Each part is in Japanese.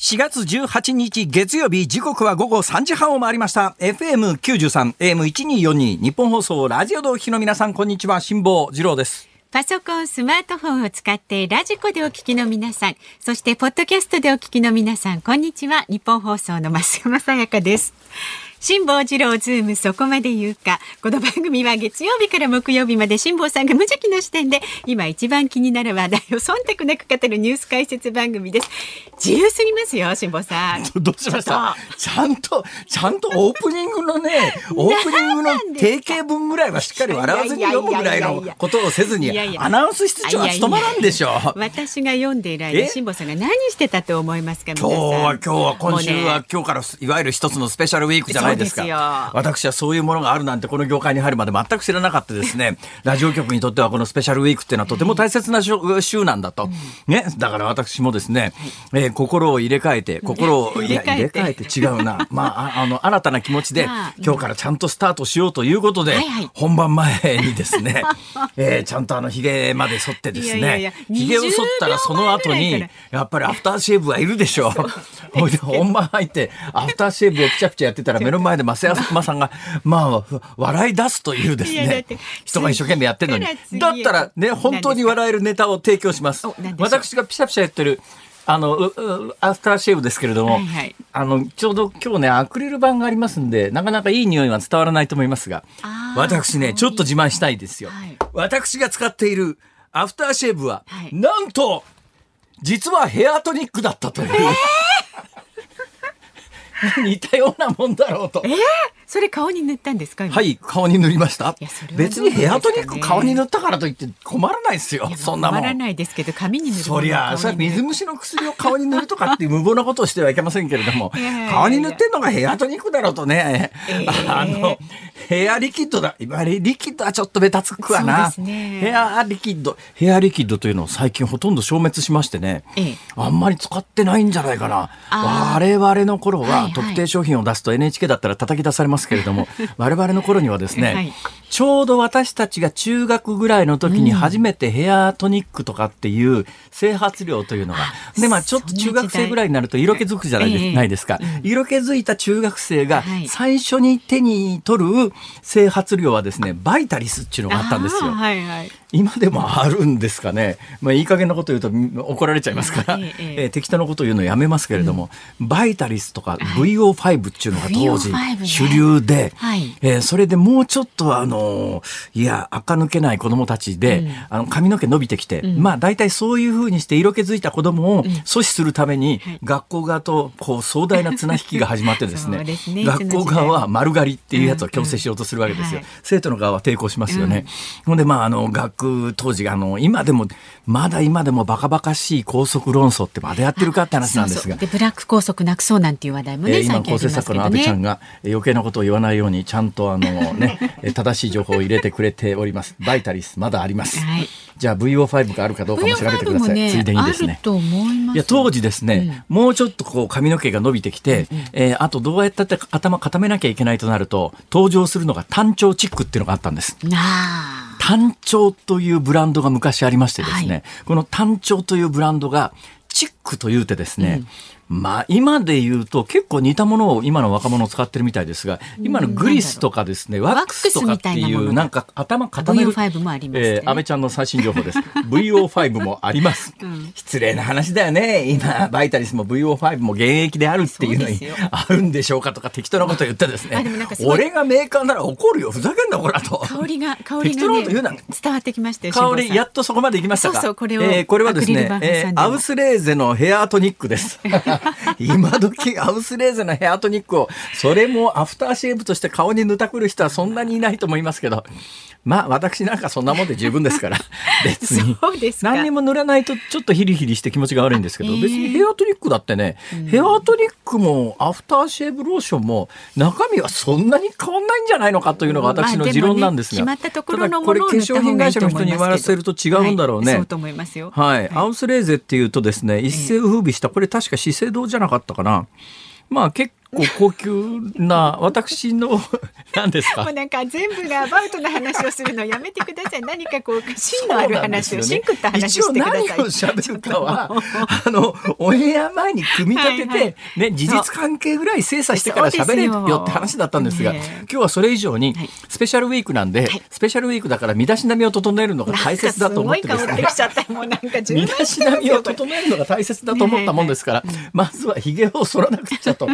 4月18日月曜日時刻は午後3時半を回りました FM93 AM1242 ニッポン放送ラジオ同期の皆さんこんにちは辛坊治郎ですパソコン、スマートフォンを使ってラジコでお聞きの皆さん、そしてポッドキャストでお聞きの皆さん、こんにちは。ニッポン放送の増山さやかです。辛坊治郎ズームそこまで言うか。この番組は月曜日から木曜日まで辛坊さんが無邪気な視点で今一番気になる話題を忖度なく語るニュース解説番組です。自由すぎますよ、辛坊さん。どうしましたちゃんとちゃんとオープニングのね オープニングの定型文ぐらいはしっかり笑わずに読むぐらいのことをせずにアナウンス室長は務まらんでしょ私が読んでいる間、え？辛坊さんが何してたと思いますか、皆今。日は今日は今週は今日からいわゆる一つのスペシャルウィークじゃないですか。そうですよ。私はそういうものがあるなんてこの業界に入るまで全く知らなかったですね。ラジオ局にとってはこのスペシャルウィークっていうのはとても大切な週週なん。だと、ね。だから私もですね、えー心を入れ替えて心を入れ替えて。違うな。まあああの新たな気持ちでまあ今日からちゃんとスタートしようということで、はいはい。本番前にですね、えーちゃんとあのひげまで剃ってですねひげを剃ったらその後20秒前ぐら。にいかやっぱりアフターシェーブはいるでしょ。う。ほいで本番入ってアフターシェーブをピチャピチャやってたら目の前で増山さんがまあ笑い出すというですね人が一生懸命やってるのに。だったらね本当に笑えるネタを提供します。私がピシャピシャやってるあのアフターシェーブですけれども、はいはい。あのちょうど今日ねアクリル板がありますんでなかなかいい匂いは伝わらないと思いますが私ねちょっと自慢したいですよ、はい。私が使っているアフターシェーブは、はい。なんと実はヘアトニックだったという、似たようなもんだろうと。えー、それ顔に塗ったんですか？今。はい、顔に塗りました。いやそれはどう別にヘアトニック顔に塗ったからといって困らないですよ。そんなも困らんないですけど髪に塗るそりゃ水虫の薬を顔に塗るとかって無謀なことをしてはいけませんけれども。顔に塗ってんのがヘアトニックだろうとね、えーあのヘアリキッドだ。今リキッドはちょっとベタつくわな、ね。ヘアリキッド。ヘアリキッドというのを最近ほとんど消滅しましてね、ええ。あんまり使ってないんじゃないかな。あ我々の頃は特定商品を出すと NHK だったら叩き出されますけれども 我々の頃にはですね、はい。ちょうど私たちが中学ぐらいの時に初めてヘアトニックとかっていう整髪料というのが、あでまあちょっと中学生ぐらいになると色気づくじゃないです,、ええないですか、色気づいた中学生がはい。最初に手に取る整髪料はですねバイタリスっていうのがあったんですよ。はいはい。今でもあるんですかね、まあ、いい加減なこと言うとみ怒られちゃいますから、えええ適当なことを言うのやめますけれども、バイタリスとか VO5 っていうのが当時 VO5 ね。主流で、はい。えーそれでもうちょっとあのいや垢抜けない子供たちで、あの髪の毛伸びてきて、まあ大体そういうふうにして色気づいた子供を阻止するために、はい。学校側とこう壮大な綱引きが始まってですね ね。学校側は丸刈りっていうやつを強制しようとするわけですよ。うんはい。生徒の側は抵抗しますよね。ほんで、まあ、あの、学当時、あの、今でも、まだ今でもバカバカしい高速論争ってまだやってるかって話なんですが。そうそう。でブラック校則なくそうなんていう話題もね、えー今構成作家の。安倍ちゃんがえー余計なことを言わないようにちゃんとあのね えー正しい情報を入れてくれております。バイタリスまだあります。はいじゃあ VO5 があるかどうかも調べてください。VO5 もついでにですねいや当時ですね、もうちょっとこう髪の毛が伸びてきて、えーあとどうやったって頭固めなきゃいけないとなると登場するのが単調チックっていうのがあったんです。なあ。単調というブランドが昔ありましてですね、はいこの単調というブランドがチックというてですね、まあ今で言うと結構似たものを今の若者使ってるみたいですが、今のグリスとかですね、ワックスとかっていうなんか頭固める。VO5 もありますねえー安倍ちゃんの最新情報です。VO5 もあります。失礼な話だよね。今、バイタリスも VO5 も現役であるっていうのにあるんでしょうかとか適当なこと言ってですね俺がメーカーなら怒るよ。ふざけんな、こらと。香りが香りが伝わってきましたよ。香り、やっとそこまで行きましたか？そうそうこれをえーこれはですねえーアウスレーゼのヘアトニックです。今時アウスレーゼのヘアトニックを、それもアフターシェーブとして顔に塗たくる人はそんなにいないと思いますけど、まあ私なんかそんなもんで十分ですから、別に。何にも塗らないとちょっとヒリヒリして気持ちが悪いんですけど、えー。別にヘアトニックだってね、ヘアトニックもアフターシェーブローションも中身はそんなに変わんないんじゃないのかというのが私の持論なんですが、まあね決まったところのこれ化粧品会社の人に言わせると違うんだろうね。はい。そうと思いますよ。はい、アウスレーゼっていうとですね、一世を風靡した、これ確か資生堂じゃなかったかな。まあ結構高級な私の 何ですか？もうなんか全部がアバウトな話をするのやめてください。何かこう芯のある話を、芯食った話してください。一応何を喋るかはあのオンエア前に組み立てて、はいはい、ね事実関係ぐらい精査してから喋れよって話だったんですが、今日はそれ以上にスペシャルウィークなんで、はい、スペシャルウィークだから身だしなみを整えるのが大切だと思ってですね。身だしなみを整えるのが大切だと思ったもんですから、まずは髭を剃らなくちゃと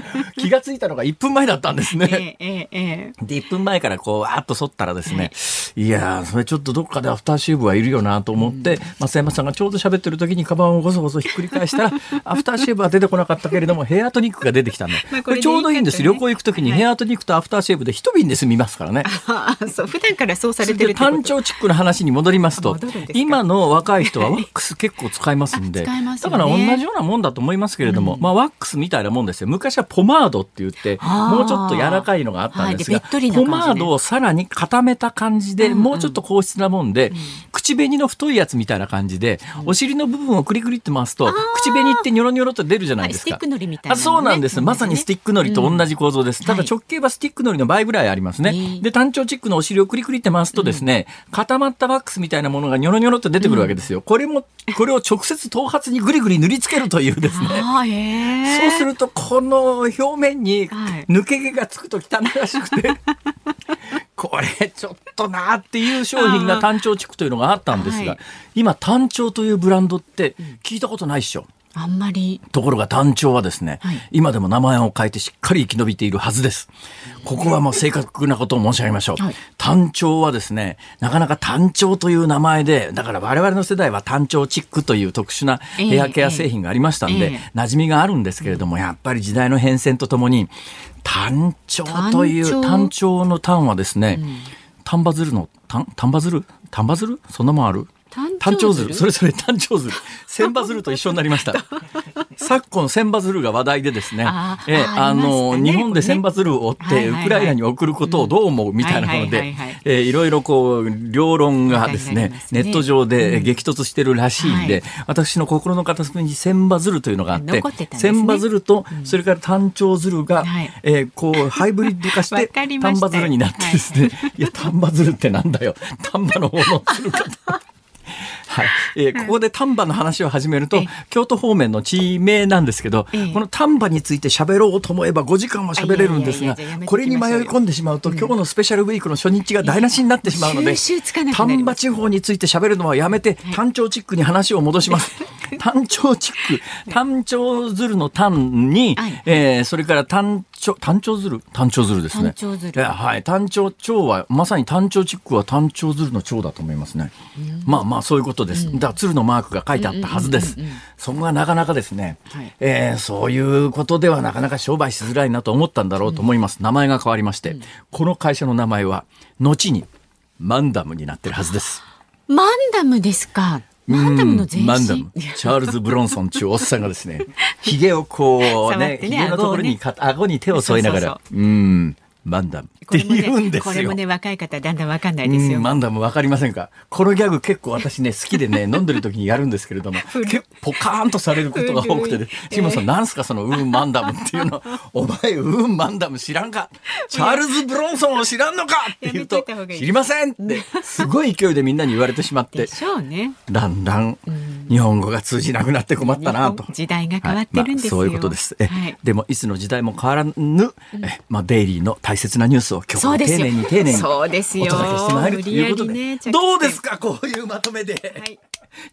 気がついたのが1分前だったんですね。で、1分前からこう、わーっと剃ったらですね、いやー、それちょっとどっかでアフターシェーブはいるよなと思って、増山さんがちょうど喋ってる時にカバンをごそごそひっくり返したら、アフターシェーブは出てこなかったけれども、ヘアトニックが出てきたんで、これちょうどいいんです。旅行行く時にヘアトニックとアフターシェーブで一瓶で済みますからね。そう、普段からそうされてる単調チックの話に戻りますと、今の若い人はワックス 結構使いますんで、だから同じようなもんだと思いますけれども、まあワックスみたいなもんですよ。昔はポマードって言って、もうちょっと柔らかいのがあったんですが、はい、ポマードをさらに固めた感じで、もうちょっと硬質なもんで、うん、口紅の太いやつみたいな感じで、うん、お尻の部分をクリクリって回すと、口紅ってニョロニョロと出るじゃないですか。スティックのりみたいな、ね、そうなんです。まさにスティックのりと同じ構造です。ただ直径はスティックのりの倍ぐらいありますね。で、単調チックのお尻をクリクリって回すとですね、固まったワックスみたいなものがニョロニョロと出てくるわけですよ。これも、これを直接頭髪にぐりぐり塗りつけるというですね。そうすると、この表面に抜け毛がつくと汚らしくて、これちょっとなっていう商品が単調地区というのがあったんですが、はい、今単調というブランドって聞いたことないっしょ。あんまり。ところが単調はですね、はい、今でも名前を変えてしっかり生き延びているはずです。ここはもう正確なことを申し上げましょう。はい、単調はですね、なかなか単調という名前で、だから我々の世代は単調チックという特殊なヘアケア製品がありましたんで、えーえ。ー、馴染みがあるんですけれども、やっぱり時代の変遷とともに、単調という単調の単はですね、うん、丹波鶴の丹波鶴？丹波鶴？そんなもんある？単調鶴。それぞれ単調鶴。千羽鶴と一緒になりました。昨今千羽鶴が話題でですね。あえあの、ね、日本で千羽鶴を追って、ウクライナに送ることをどう思うみたいなもので、えいろいろこう両論がですね、ね、ネット上で激突してるらしいんで、はい、私の心の片隅に千羽鶴というのがあって、千羽鶴とそれから単調鶴が、はい、えー、こうハイブリッド化して 丹波鶴になってですね、はい、いや丹波鶴ってなんだよ。丹波の方の鶴かと。はい、えー、ここで丹波の話を始めると、京都方面の地名なんですけど、この丹波について喋ろうと思えば5時間は喋れるんですが、これに迷い込んでしまうと、今日のスペシャルウィークの初日が台無しになってしまうので、丹波地方について喋るのはやめて、単調チックに話を戻します。単調チック、単調鶴の単に、はい、えー、それから単調、単調鶴単調鶴ですね。単調鶴。はい。単調蝶は、まさに単調チックは単調鶴の蝶だと思いますね。まあまあ、そういうことです。だから鶴のマークが書いてあったはずです。そこがなかなかですね、はい、えー、そういうことではなかなか商売しづらいなと思ったんだろうと思います。名前が変わりまして、この会社の名前は、後にマンダムになってるはずです。マンダムですか。マンダムの前身？マンダム。チャールズ・ブロンソン中おっさんがですね、髭をこうね、髭のところに顎に手を添えながら、うん。マンダムって言うんですよ。これもね、若い方だんだんわかんないですよ。マンダムわかりませんか？このギャグ結構私ね、好きでね、飲んでる時にやるんですけれども、結構ポカーンとされることが多くてね、シモさん、なんすかそのウーンマンダムっていうの、お前ウーンマンダム知らんか？チャールズ・ブロンソンを知らんのか？って言うと、知りませんって、すごい勢いでみんなに言われてしまって、だんだん日本語が通じなくなって困ったなと。時代が変わってるんですよ。そういうことです。え、でもいつの時代も変わらぬ、え、まあデイリーの大切なニュースを今日も丁寧に丁寧にお届けしてまいるということで、ね、どうですか？こういうまとめで、はい、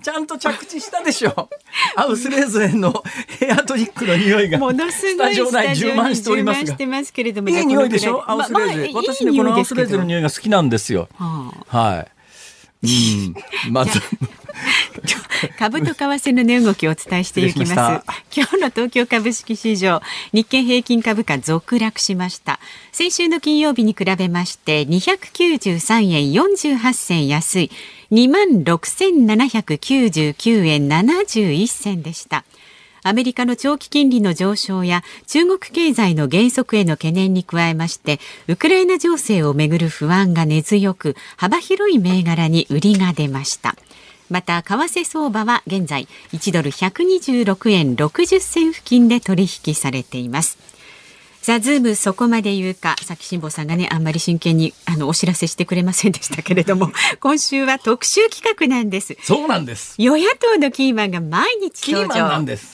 ちゃんと着地したでしょアウスレーズンのヘアトニックの匂いが。ものすごいスタジオ内充満しておりますが。いい匂いでしょ？アウスレーズン、まあ、私ねこのアウスレーズンの匂いが好きなんですよ、はあ、はいうん。まず。株と為替の値動きをお伝えしていきます。今日の東京株式市場日経平均株価続落しました。先週の金曜日に比べまして293円48銭安い。2万6799円71銭でしたアメリカの長期金利の上昇や中国経済の減速への懸念に加えましてウクライナ情勢をめぐる不安が根強く幅広い銘柄に売りが出ました。また為替相場は現在1ドル126円60銭付近で取引されています。さあ、ズームそこまで言うか、さっき辛坊さんがね、あんまり真剣にあのお知らせしてくれませんでしたけれども、今週は特集企画なんです。そうなんです。与野党のキーマンが毎日登場。キーマンなんです。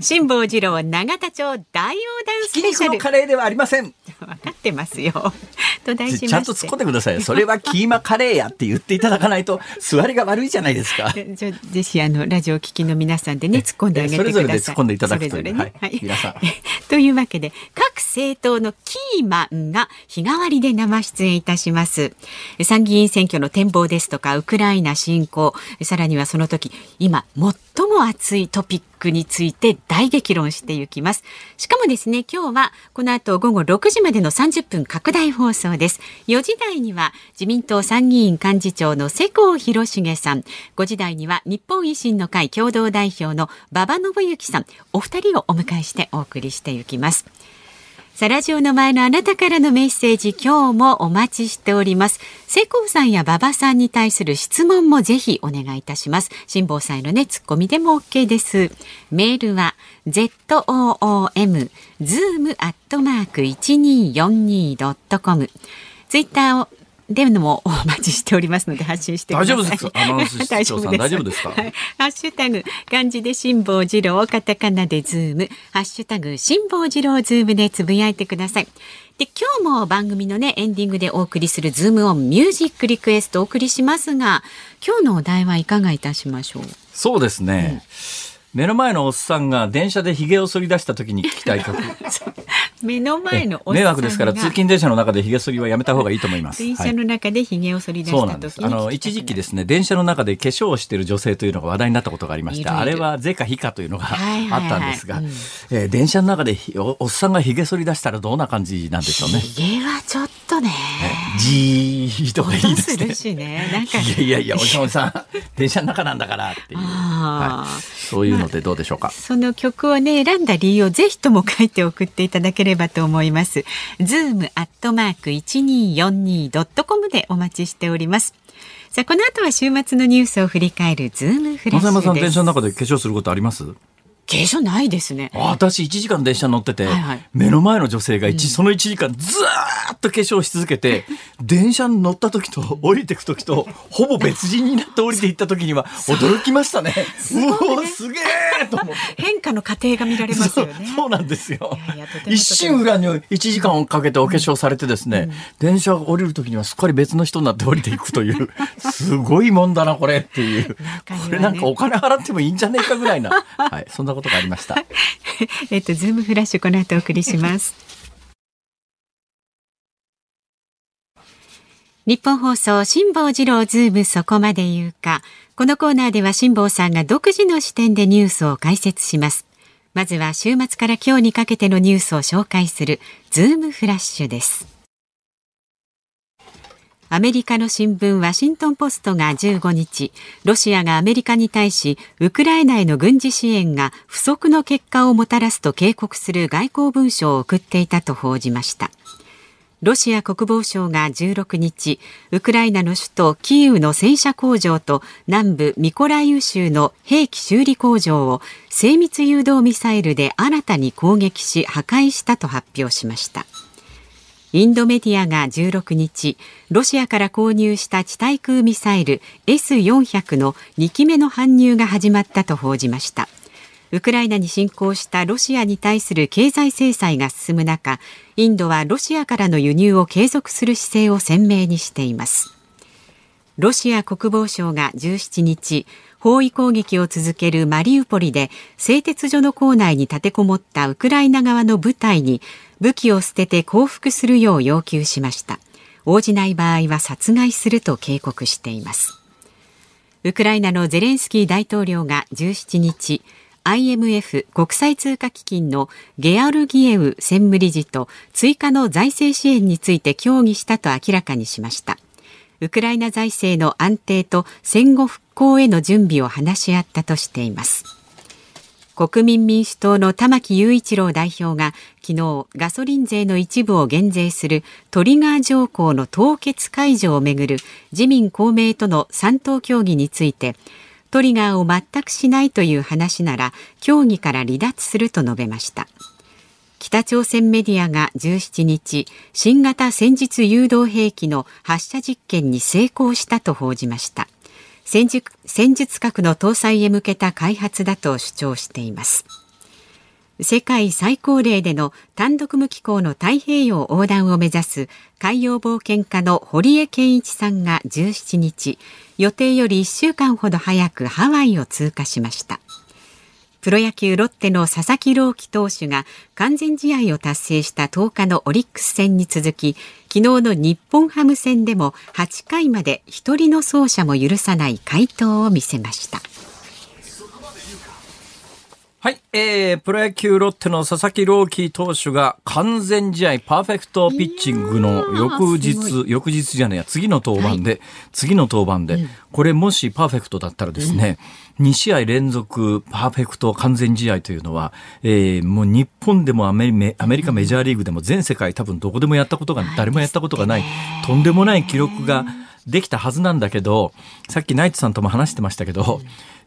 辛坊治郎永田町大横断スペシャル。カレーではありません。分かってますよ。と題しちゃんと突っ込んでください。それはキーマカレーやって言っていただかないと座りが悪いじゃないですか。じゃぜひあのラジオ聞きの皆さんでね突っ込んであげてください。それぞれで突っ込んでいただくという。ね、はい、皆さん。というわけで各政党のキーマンが日替わりで生出演いたします。参議院選挙の展望ですとかウクライナ侵攻、さらにはその時今最も熱いトピックについて大激論していきます。しかもですね、今日はこの後午後6時までの30分拡大放送です。4時台には自民党参議院幹事長の世耕弘成さん、5時台には日本維新の会共同代表の馬場信之さん、お二人をお迎えしてお送りしていきます。さラジオの前のあなたからのメッセージ今日もお待ちしております。セコさんや馬場さんに対する質問もぜひお願いいたします。辛坊さんへのねツッコミでも OK です。メールは zoom zoom アットマーク 1242.com ツイッターをでのも お待ちしておりますので発信して大丈夫ですか？アナウンス大丈夫ですか？はい、ハッシュタグ漢字で辛坊治郎カタカナでズームハッシュタグ辛坊治郎ズームでつぶやいてください。で今日も番組のねエンディングでお送りするズームオンミュージックリクエストお送りしますが今日のお題はいかがいたしましょう？そうですね。うん目の前のおっさんが電車で髭を剃り出した時に聞きたい曲 目の前の迷惑ですから通勤電車の中で髭剃りはやめた方がいいと思います。電車の中で髭を剃り出した時に、はい、あの一時期ですね電車の中で化粧をしている女性というのが話題になったことがありました。あれは是か非かというのがあったんですが、え電車の中でおおっさんが髭剃り出したらどんな感じなんでしょうね。髭はちょっとね。じーとかいいですねすね。なんか。いやいやいやおじさん。おじさん電車の中なんだからっていう、はい、そういうのでどうでしょうか、まあ、その曲をね選んだ理由をぜひとも書いて送っていただければればと思いますズームアットマーク一二四二ドットコムでお待ちしておりますさあこの後は週末のニュースを振り返るズームフラッシュです。さん電車の中で化粧することあります？傾斜ないですね。私1時間電車乗ってて、はいはい、目の前の女性が一、うん、その1時間ずっと化粧し続けて、電車に乗った時と降りていく時と、ほぼ別人になって降りていった時には 驚きましたね。うおすげえと思って。変化の過程が見られますよね。そうなんですよ。いやいや一瞬裏に1時間かけてお化粧されてですね、うん、電車が降りる時にはすっかり別の人になって降りていくという、すごいもんだな、これっていう。ね、これなんかお金払ってもいいんじゃねえかぐらいな。はい、そんなことことがありました。えっと、ズームフラッシュ、この後お送りします。ニッポン放送辛坊治郎ズームそこまで言うか。このコーナーでは辛坊さんが独自の視点でニュースを解説します。まずは週末から今日にかけてのニュースを紹介するズームフラッシュです。アメリカの新聞ワシントンポストが15日、ロシアがアメリカに対し、ウクライナへの軍事支援が不足の結果をもたらすと警告する外交文書を送っていたと報じました。ロシア国防省が16日、ウクライナの首都キーウの戦車工場と南部ミコライウ州の兵器修理工場を精密誘導ミサイルで新たに攻撃し破壊したと発表しました。インドメディアが16日、ロシアから購入した地対空ミサイル S400 の2機目の搬入が始まったと報じました。ウクライナに侵攻したロシアに対する経済制裁が進む中、インドはロシアからの輸入を継続する姿勢を鮮明にしています。ロシア国防省が17日、包囲攻撃を続けるマリウポリで製鉄所の構内に立てこもったウクライナ側の部隊に武器を捨てて降伏するよう要求しました。応じない場合は殺害すると警告しています。ウクライナのゼレンスキー大統領が17日 IMF 国際通貨基金のゲアルギエウ専務理事と追加の財政支援について協議したと明らかにしました。ウクライナ財政の安定と戦後復興への準備を話し合ったとしています。国民民主党の玉木雄一郎代表が昨日ガソリン税の一部を減税するトリガー条項の凍結解除をめぐる自民公明との3党協議についてトリガーを全くしないという話なら協議から離脱すると述べました。北朝鮮メディアが17日新型戦術誘導兵器の発射実験に成功したと報じました。戦術戦術核の搭載へ向けた開発だと主張しています。世界最高齢での単独無機構の太平洋横断を目指す海洋冒険家の堀江謙一さんが17日予定より1週間ほど早くハワイを通過しました。プロ野球ロッテの佐々木朗希投手が完全試合を達成した10日のオリックス戦に続き昨日の日本ハム戦でも8回まで1人の走者も許さない快投を見せました。はい、えー、プロ野球ロッテの佐々木朗希投手が完全試合パーフェクトピッチングの翌日、翌日じゃねえや、次の登板で、はい、次の登板で、うん、これもしパーフェクトだったらですね、うん、2試合連続パーフェクト完全試合というのは、えー、もう日本でもアメリアメリカメジャーリーグでも全世界多分どこでもやったことが、誰もやったことがない、とんでもない記録が、できたはずなんだけど、さっきナイツさんとも話してましたけど、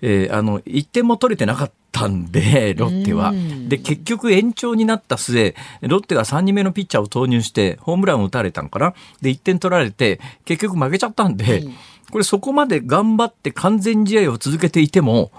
えー、あの、1点も取れてなかったんで、ロッテは。で、結局延長になった末、ロッテが3人目のピッチャーを投入して、ホームランを打たれたのかな。で、1点取られて、結局負けちゃったんで、これそこまで頑張って完全試合を続けていても、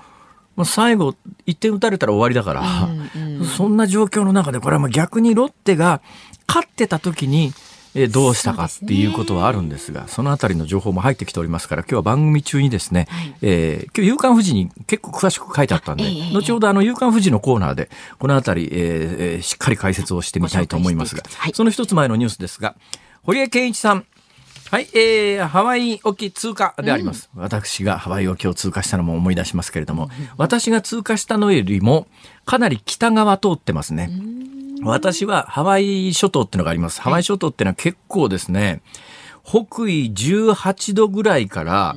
最後、1点打たれたら終わりだから、そんな状況の中で、これは逆にロッテが勝ってた時に、えどうしたかっていうことはあるんですが、そのあたりの情報も入ってきておりますから、今日は番組中にですね、はい、えー、今日、夕刊富士に結構詳しく書いてあったんで、えー、後ほどあの、夕刊富士のコーナーで、このあたり、えー、しっかり解説をしてみたいと思いますが、はい、その一つ前のニュースですが、堀江健一さん、はい、えー、ハワイ沖通過であります、うん、私がハワイ沖を通過したのも思い出しますけれども、私が通過したのよりも、かなり北側通ってますね。私はハワイ諸島ってのがあります。ハワイ諸島ってのは結構ですね、北緯18度ぐらいから、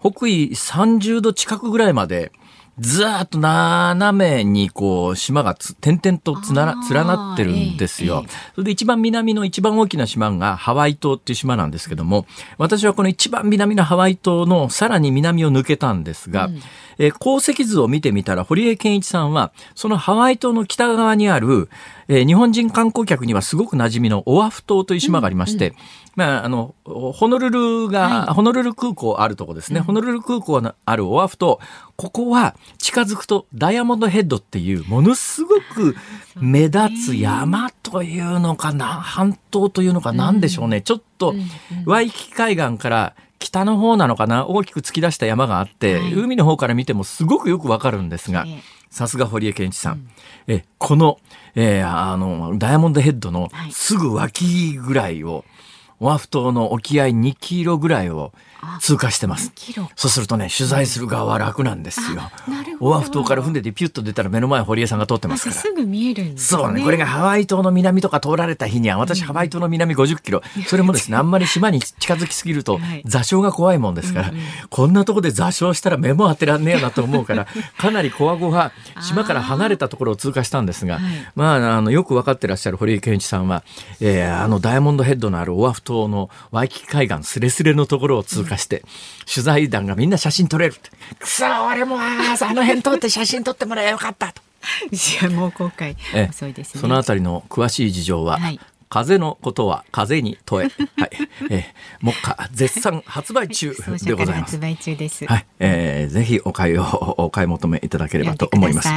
北緯30度近くぐらいまで、ずーっと斜めにこう島が点々とつな連なってるんですよ、それで一番南の一番大きな島がハワイ島っていう島なんですけども、私はこの一番南のハワイ島のさらに南を抜けたんですが、うん。えー、鉱石図を見てみたら、堀江健一さんは、そのハワイ島の北側にある、えー、日本人観光客にはすごく馴染みのオアフ島という島がありまして、うんうん、まあ、あの、ホノルルが、はい、ホノルル空港あるとこですね。うん、ホノルル空港のあるオアフ島、ここは近づくとダイヤモンドヘッドっていうものすごく目立つ山というのかな、半島というのかなん。でしょうね。ちょっとワイキキ海岸から北の方なのかな大きく突き出した山があって、はい、海の方から見てもすごくよくわかるんですが、さすが堀江健一さん。うん、え、この、えー、あの、ダイヤモンドヘッドのすぐ脇ぐらいを、はいオアフ島の沖合2キロぐらいを通過してます。そうするとね、取材する側は楽なんですよ。オアフ島から船でピュッと出たら目の前堀江さんが通ってますから。すぐ見えるんですね。そうね。これがハワイ島の南とか通られた日には、私、ハワイ島の南50キロ。それもですね、あんまり島に近づきすぎると、座礁が怖いもんですから、こんなとこで座礁したら目も当てらんねえなと思うから、かなりこわごわ、島から離れたところを通過したんですが、まあ、あの、よく分かってらっしゃる堀江健一さんは、えー、あの、ダイヤモンドヘッドのあるオアフ島のワイキキ海岸すれすれのところを通過して、取材団がみんな写真撮れるって。くそ、俺もあの辺通って写真撮ってもらえばよかったと。いや、もう公開遅いですね。そのあたりの詳しい事情は、はい風のことは風に問え。はい。えー、目下絶賛発売中でございます。発売中です。はい。えー、ぜひお買いを、お買い求めいただければと思います。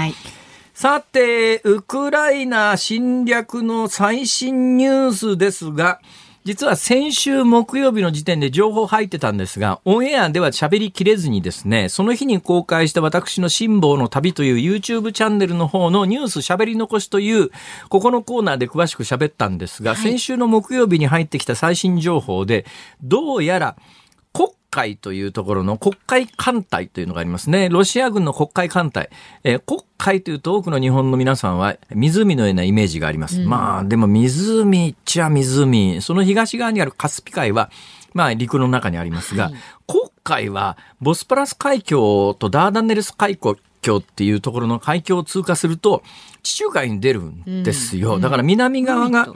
さて、ウクライナ侵略の最新ニュースですが、実は先週木曜日の時点で情報入ってたんですが、オンエアでは喋りきれずにですね、その日に公開した私の辛抱の旅という YouTube チャンネルの方のニュース喋り残しという、ここのコーナーで詳しく喋ったんですが、はい、先週の木曜日に入ってきた最新情報で、どうやら国海というところの国海艦隊というのがありますね。ロシア軍の国海艦隊。えー、国海というと多くの日本の皆さんは湖のようなイメージがあります。うん、まあでも湖っちゃ湖。その東側にあるカスピ海はまあ陸の中にありますが、はい、国海はボスプラス海峡とダーダネルス海峡っていうところの海峡を通過すると地中海に出るんですよ。うん、だから南側が、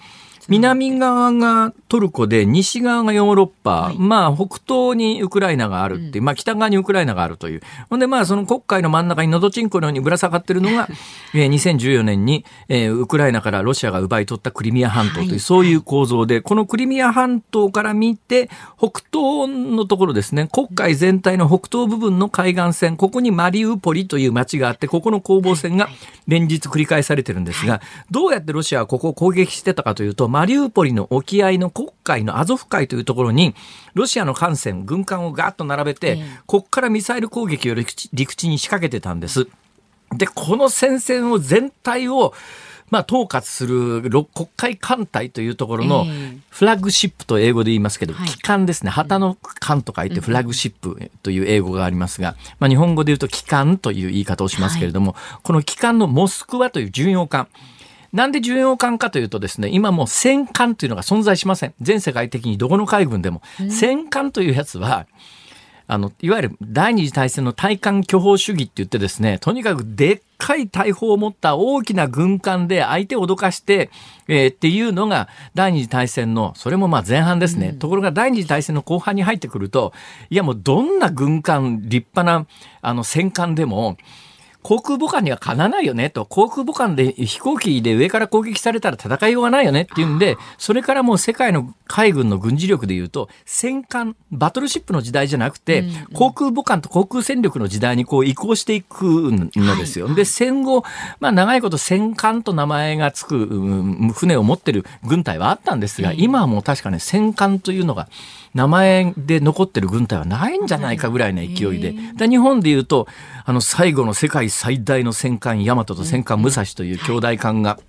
南側がトルコで西側がヨーロッパ、はい。まあ北東にウクライナがあるっていう、まあ北側にウクライナがあるという。ほんでまあその黒海の真ん中にのどちんこのようにぶら下がってるのが、えー2014年に、えーウクライナからロシアが奪い取ったクリミア半島という、はい。そういう構造で、このクリミア半島から見て、北東のところですね、黒海全体の北東部分の海岸線、ここにマリウポリという町があって、ここの攻防戦が連日繰り返されてるんですが、どうやってロシアはここを攻撃してたかというと、マリウポリの沖合の黒海のアゾフ海というところに、ロシアの艦船、軍艦をガーッと並べて、ええここからミサイル攻撃を陸地陸地に仕掛けてたんです。で、この戦線を全体を、まあ、統括するろ黒海艦隊というところのええフラッグシップと英語で言いますけど、はい旗艦ですね。旗の艦と書いてフラッグシップという英語がありますが、まあ、日本語で言うと旗艦という言い方をしますけれども、この旗艦のモスクワという巡洋艦。なんで巡洋艦かというとですね、今もう戦艦というのが存在しません。全世界的にどこの海軍でも。戦艦というやつは、あの、いわゆる第二次大戦の対艦巨砲主義って言ってですね、とにかくでっかい大砲を持った大きな軍艦で相手を脅かして、えーっていうのが第二次大戦の、それもまあ前半ですね。ところが第二次大戦の後半に入ってくると、いやもうどんな軍艦、立派なあの戦艦でも、航空母艦にはかなわないよねと、航空母艦で飛行機で上から攻撃されたら戦いようがないよねっていうんで、それからもう世界の海軍の軍事力で言うと、戦艦、バトルシップの時代じゃなくて、航空母艦と航空戦力の時代にこう移行していくのですよ。で、戦後、まあ長いこと戦艦と名前がつくうん船を持ってる軍隊はあったんですが、今はもう確かね、戦艦というのが、名前で残ってる軍隊はないんじゃないかぐらいの勢いで。で日本で言うと、あの最後の世界最大の戦艦大和と戦艦武蔵という兄弟艦が、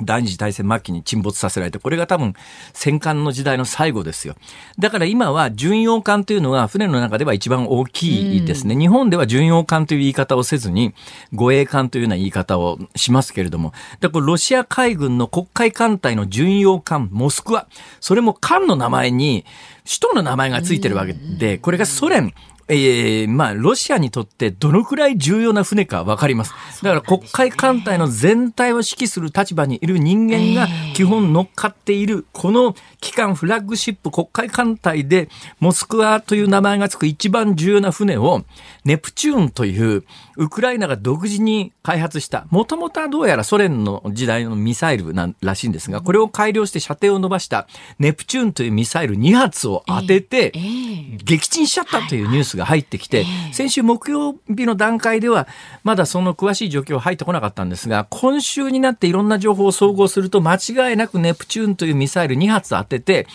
第二次大戦末期に沈没させられて、これが多分戦艦の時代の最後ですよ。だから今は巡洋艦というのが船の中では一番大きいですね。日本では巡洋艦という言い方をせずに、護衛艦というような言い方をしますけれども、でこれロシア海軍の黒海艦隊の巡洋艦モスクワ、それも艦の名前に首都の名前がついてるわけで、これがソ連、ええまあ、ロシアにとってどのくらい重要な船かわかります。だから黒海艦隊の全体を指揮する立場にいる人間が基本乗っかっている、この機関フラッグシップ黒海艦隊でモスクワという名前がつく一番重要な船をネプチューンというウクライナが独自に開発した、もともとはどうやらソ連の時代のミサイルなんらしいんですが、これを改良して射程を伸ばしたネプチューンというミサイル2発を当てて、ええ撃沈しちゃったというニュースが入ってきて、先週木曜日の段階では、まだその詳しい状況は入ってこなかったんですが、今週になっていろんな情報を総合すると、間違いなくネプチューンというミサイル2発当てて、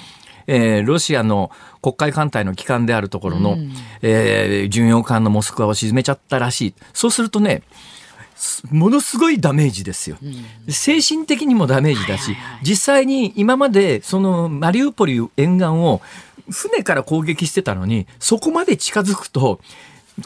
えーロシアの黒海艦隊の機関であるところの、えー巡洋艦のモスクワを沈めちゃったらしい。そうするとね、すものすごいダメージですよ。精神的にもダメージだし、実際に今までそのマリウポリ沿岸を船から攻撃してたのに、そこまで近づくと、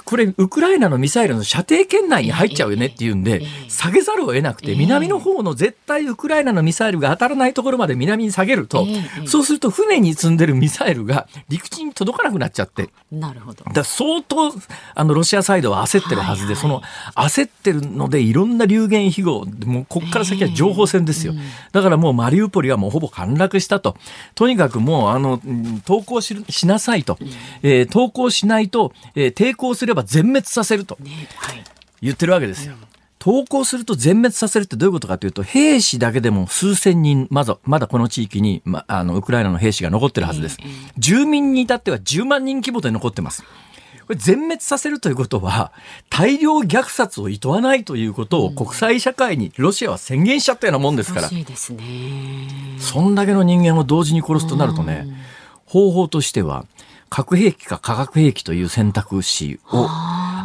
これ、ウクライナのミサイルの射程圏内に入っちゃうよねっていうんで、下げざるを得なくて、南の方の絶対ウクライナのミサイルが当たらないところまで南に下げるとええ、そうすると船に積んでるミサイルが陸地に届かなくなっちゃって、なるほど。だから相当あのロシアサイドは焦ってるはずで、その焦ってるのでいろんな流言飛語もうここから先は情報戦ですよ、だからもうマリウポリはもうほぼ陥落したと。とにかくもうあのうん投降ししなさいと、えー投降しないと、えー抵抗すれば全滅させると言ってるわけですよ。投降すると全滅させるってどういうことかというと、兵士だけでも数千人、まだ、まだこの地域に、ま、あの、ウクライナの兵士が残ってるはずです。住民に至っては10万人規模で残ってます。これ全滅させるということは、大量虐殺を厭わないということを国際社会にロシアは宣言しちゃったようなもんですから。欲、しいですね。そんだけの人間を同時に殺すとなるとね、方法としては、核兵器か化学兵器という選択肢を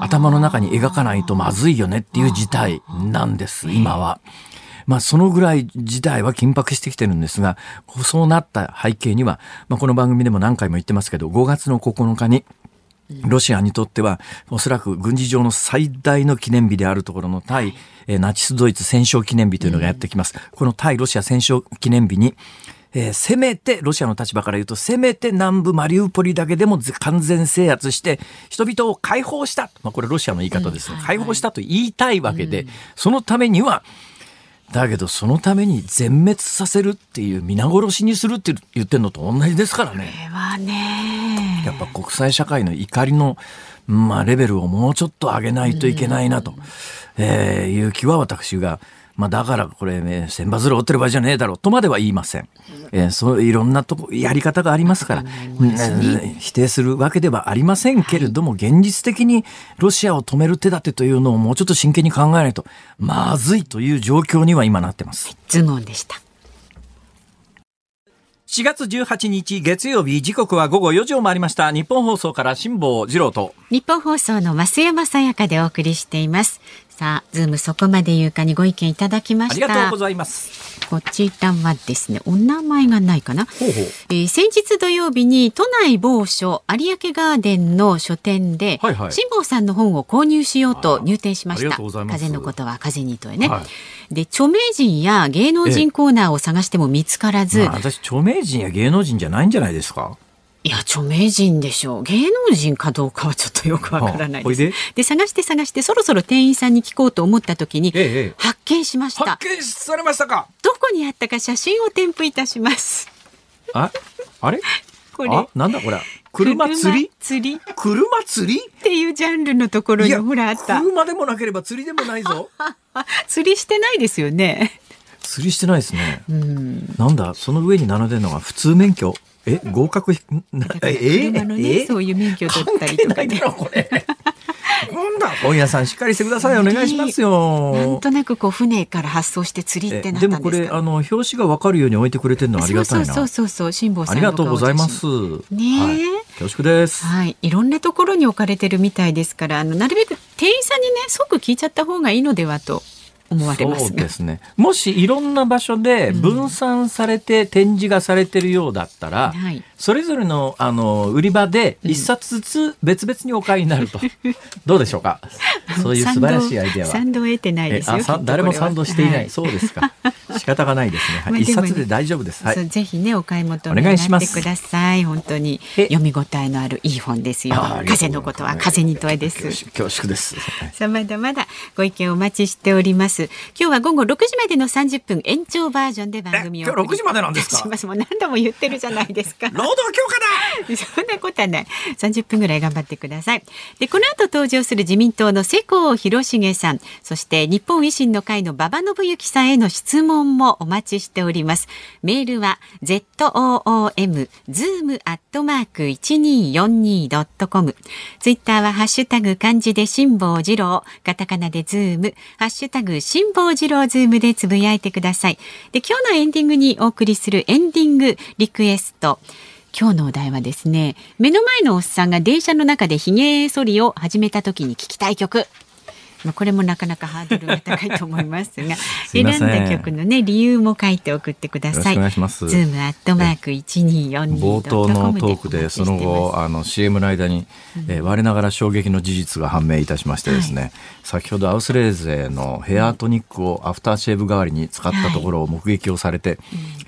頭の中に描かないとまずいよねっていう事態なんです、今は。まあ、そのぐらい事態は緊迫してきてるんですが、そうなった背景には、まあ、この番組でも何回も言ってますけど、5月の9日に、ロシアにとっては、おそらく軍事上の最大の記念日であるところの対、えーナチスドイツ戦勝記念日というのがやってきます。この対ロシア戦勝記念日に、えーせめて、ロシアの立場から言うと、せめて南部マリウポリだけでもず完全制圧して、人々を解放した。まあ、これロシアの言い方ですね。解放したと言いたいわけで、そのためには、だけどそのために全滅させるっていう皆殺しにするって言ってるのと同じですからね。これはね。やっぱ国際社会の怒りの、まあ、レベルをもうちょっと上げないといけないなと、えーいう気は私がまあ、だからこれ、ね、千羽鶴折ってる場合じゃねえだろうとまでは言いません。えー、そういろんなとこやり方がありますから、ね、否定するわけではありませんけれども、現実的にロシアを止める手立てというのをもうちょっと真剣に考えないとまずいという状況には今なってます。ズモンでした。4月18日月曜日時刻は午後4時を回りました日本放送から辛坊治郎と日本放送の増山さやかでお送りしていますさあ、ズームそこまで言うかにご意見いただきました。ありがとうございます。こちらはですね、お名前がないかな。ほえー、先日土曜日に都内某所有明ガーデンの書店で、はいはい、辛坊さんの本を購入しようと入店しました。風のことは風にとへね。はい、で、著名人や芸能人コーナーを探しても見つからず、まあ、私著名人や芸能人じゃないんじゃないですか？いや、著名人でしょう。芸能人かどうかはちょっとよくわからないです。はあ、で探して探して、そろそろ店員さんに聞こうと思った時に、ええ、発見しました。発見されましたかどこにあったか写真を添付いたします。あ、あれ？これ。あ、なんだこれ？車釣り？釣り車釣り？っていうジャンルのところにほらあった。車でもなければ釣りでもないぞ。釣りしてないですよね。釣りしてないですね。うん。なんだ、その上に並んでるのが普通免許？え合格え車のね、そういう免許取ったりとかね。なんだ本屋さんしっかりしてくださいお願いしますよ。なんとなくこう船から発送して釣りってでもこれあの表紙がわかるように置いてくれてるのありがたいな。そうそうそう辛坊さんありがとうございます。ね、はい、恐縮です。はい、いろんなところに置かれてるみたいですからあのなるべく店員さんにね即聞いちゃった方がいいのではと思われますそうですね。もしいろんな場所で分散されて展示がされてるようだったら、うんはい、それぞれのあの売り場で一冊ずつ別々にお買いになると、うん、どうでしょうか？そういう素晴らしいアイデアは。賛同を得てないですよ。誰も賛同していない。はい、そうですか。仕方がないですね。はい、一冊で大丈夫です。はい、ぜひねお買い求めになってください。本当に読み応えのあるいい本ですよ。風のことは風に問えです。恐縮です。さあまだまだご意見お待ちしております。今日は午後六時までの三十分延長バージョンで番組を今時までなんですか？もう何度も言ってるじゃないですか。労働強化だ。そんなことはない。三十分ぐらい頑張ってください。でこの後登場する自民党の世耕弘成さん、そして日本維新の会の馬場信之さんへの質問もお待ちしております。メールは z o o m zoom アットマーク一二四二ドットコム。ツイッターはハッシュタグ漢字で辛坊治郎、カタカナでズーム、ハッシュタグ辛坊治郎ズームでつぶやいてください。で今日のエンディングにお送りするエンディングリクエスト。今日のお題はですね目の前のおっさんが電車の中で髭剃りを始めた時に聞きたい曲まあ、これもなかなかハードルが高いと思いますが 選んだ曲のね理由も書いて送ってください。お願いします。ズームアットマーク一二四二冒頭のトークでその後あの CM の間に、うん、えー、我ながら衝撃の事実が判明いたしましてですね、はい、先ほどアウスレーゼのヘアトニックをアフターシェーブ代わりに使ったところを目撃をされて、はい、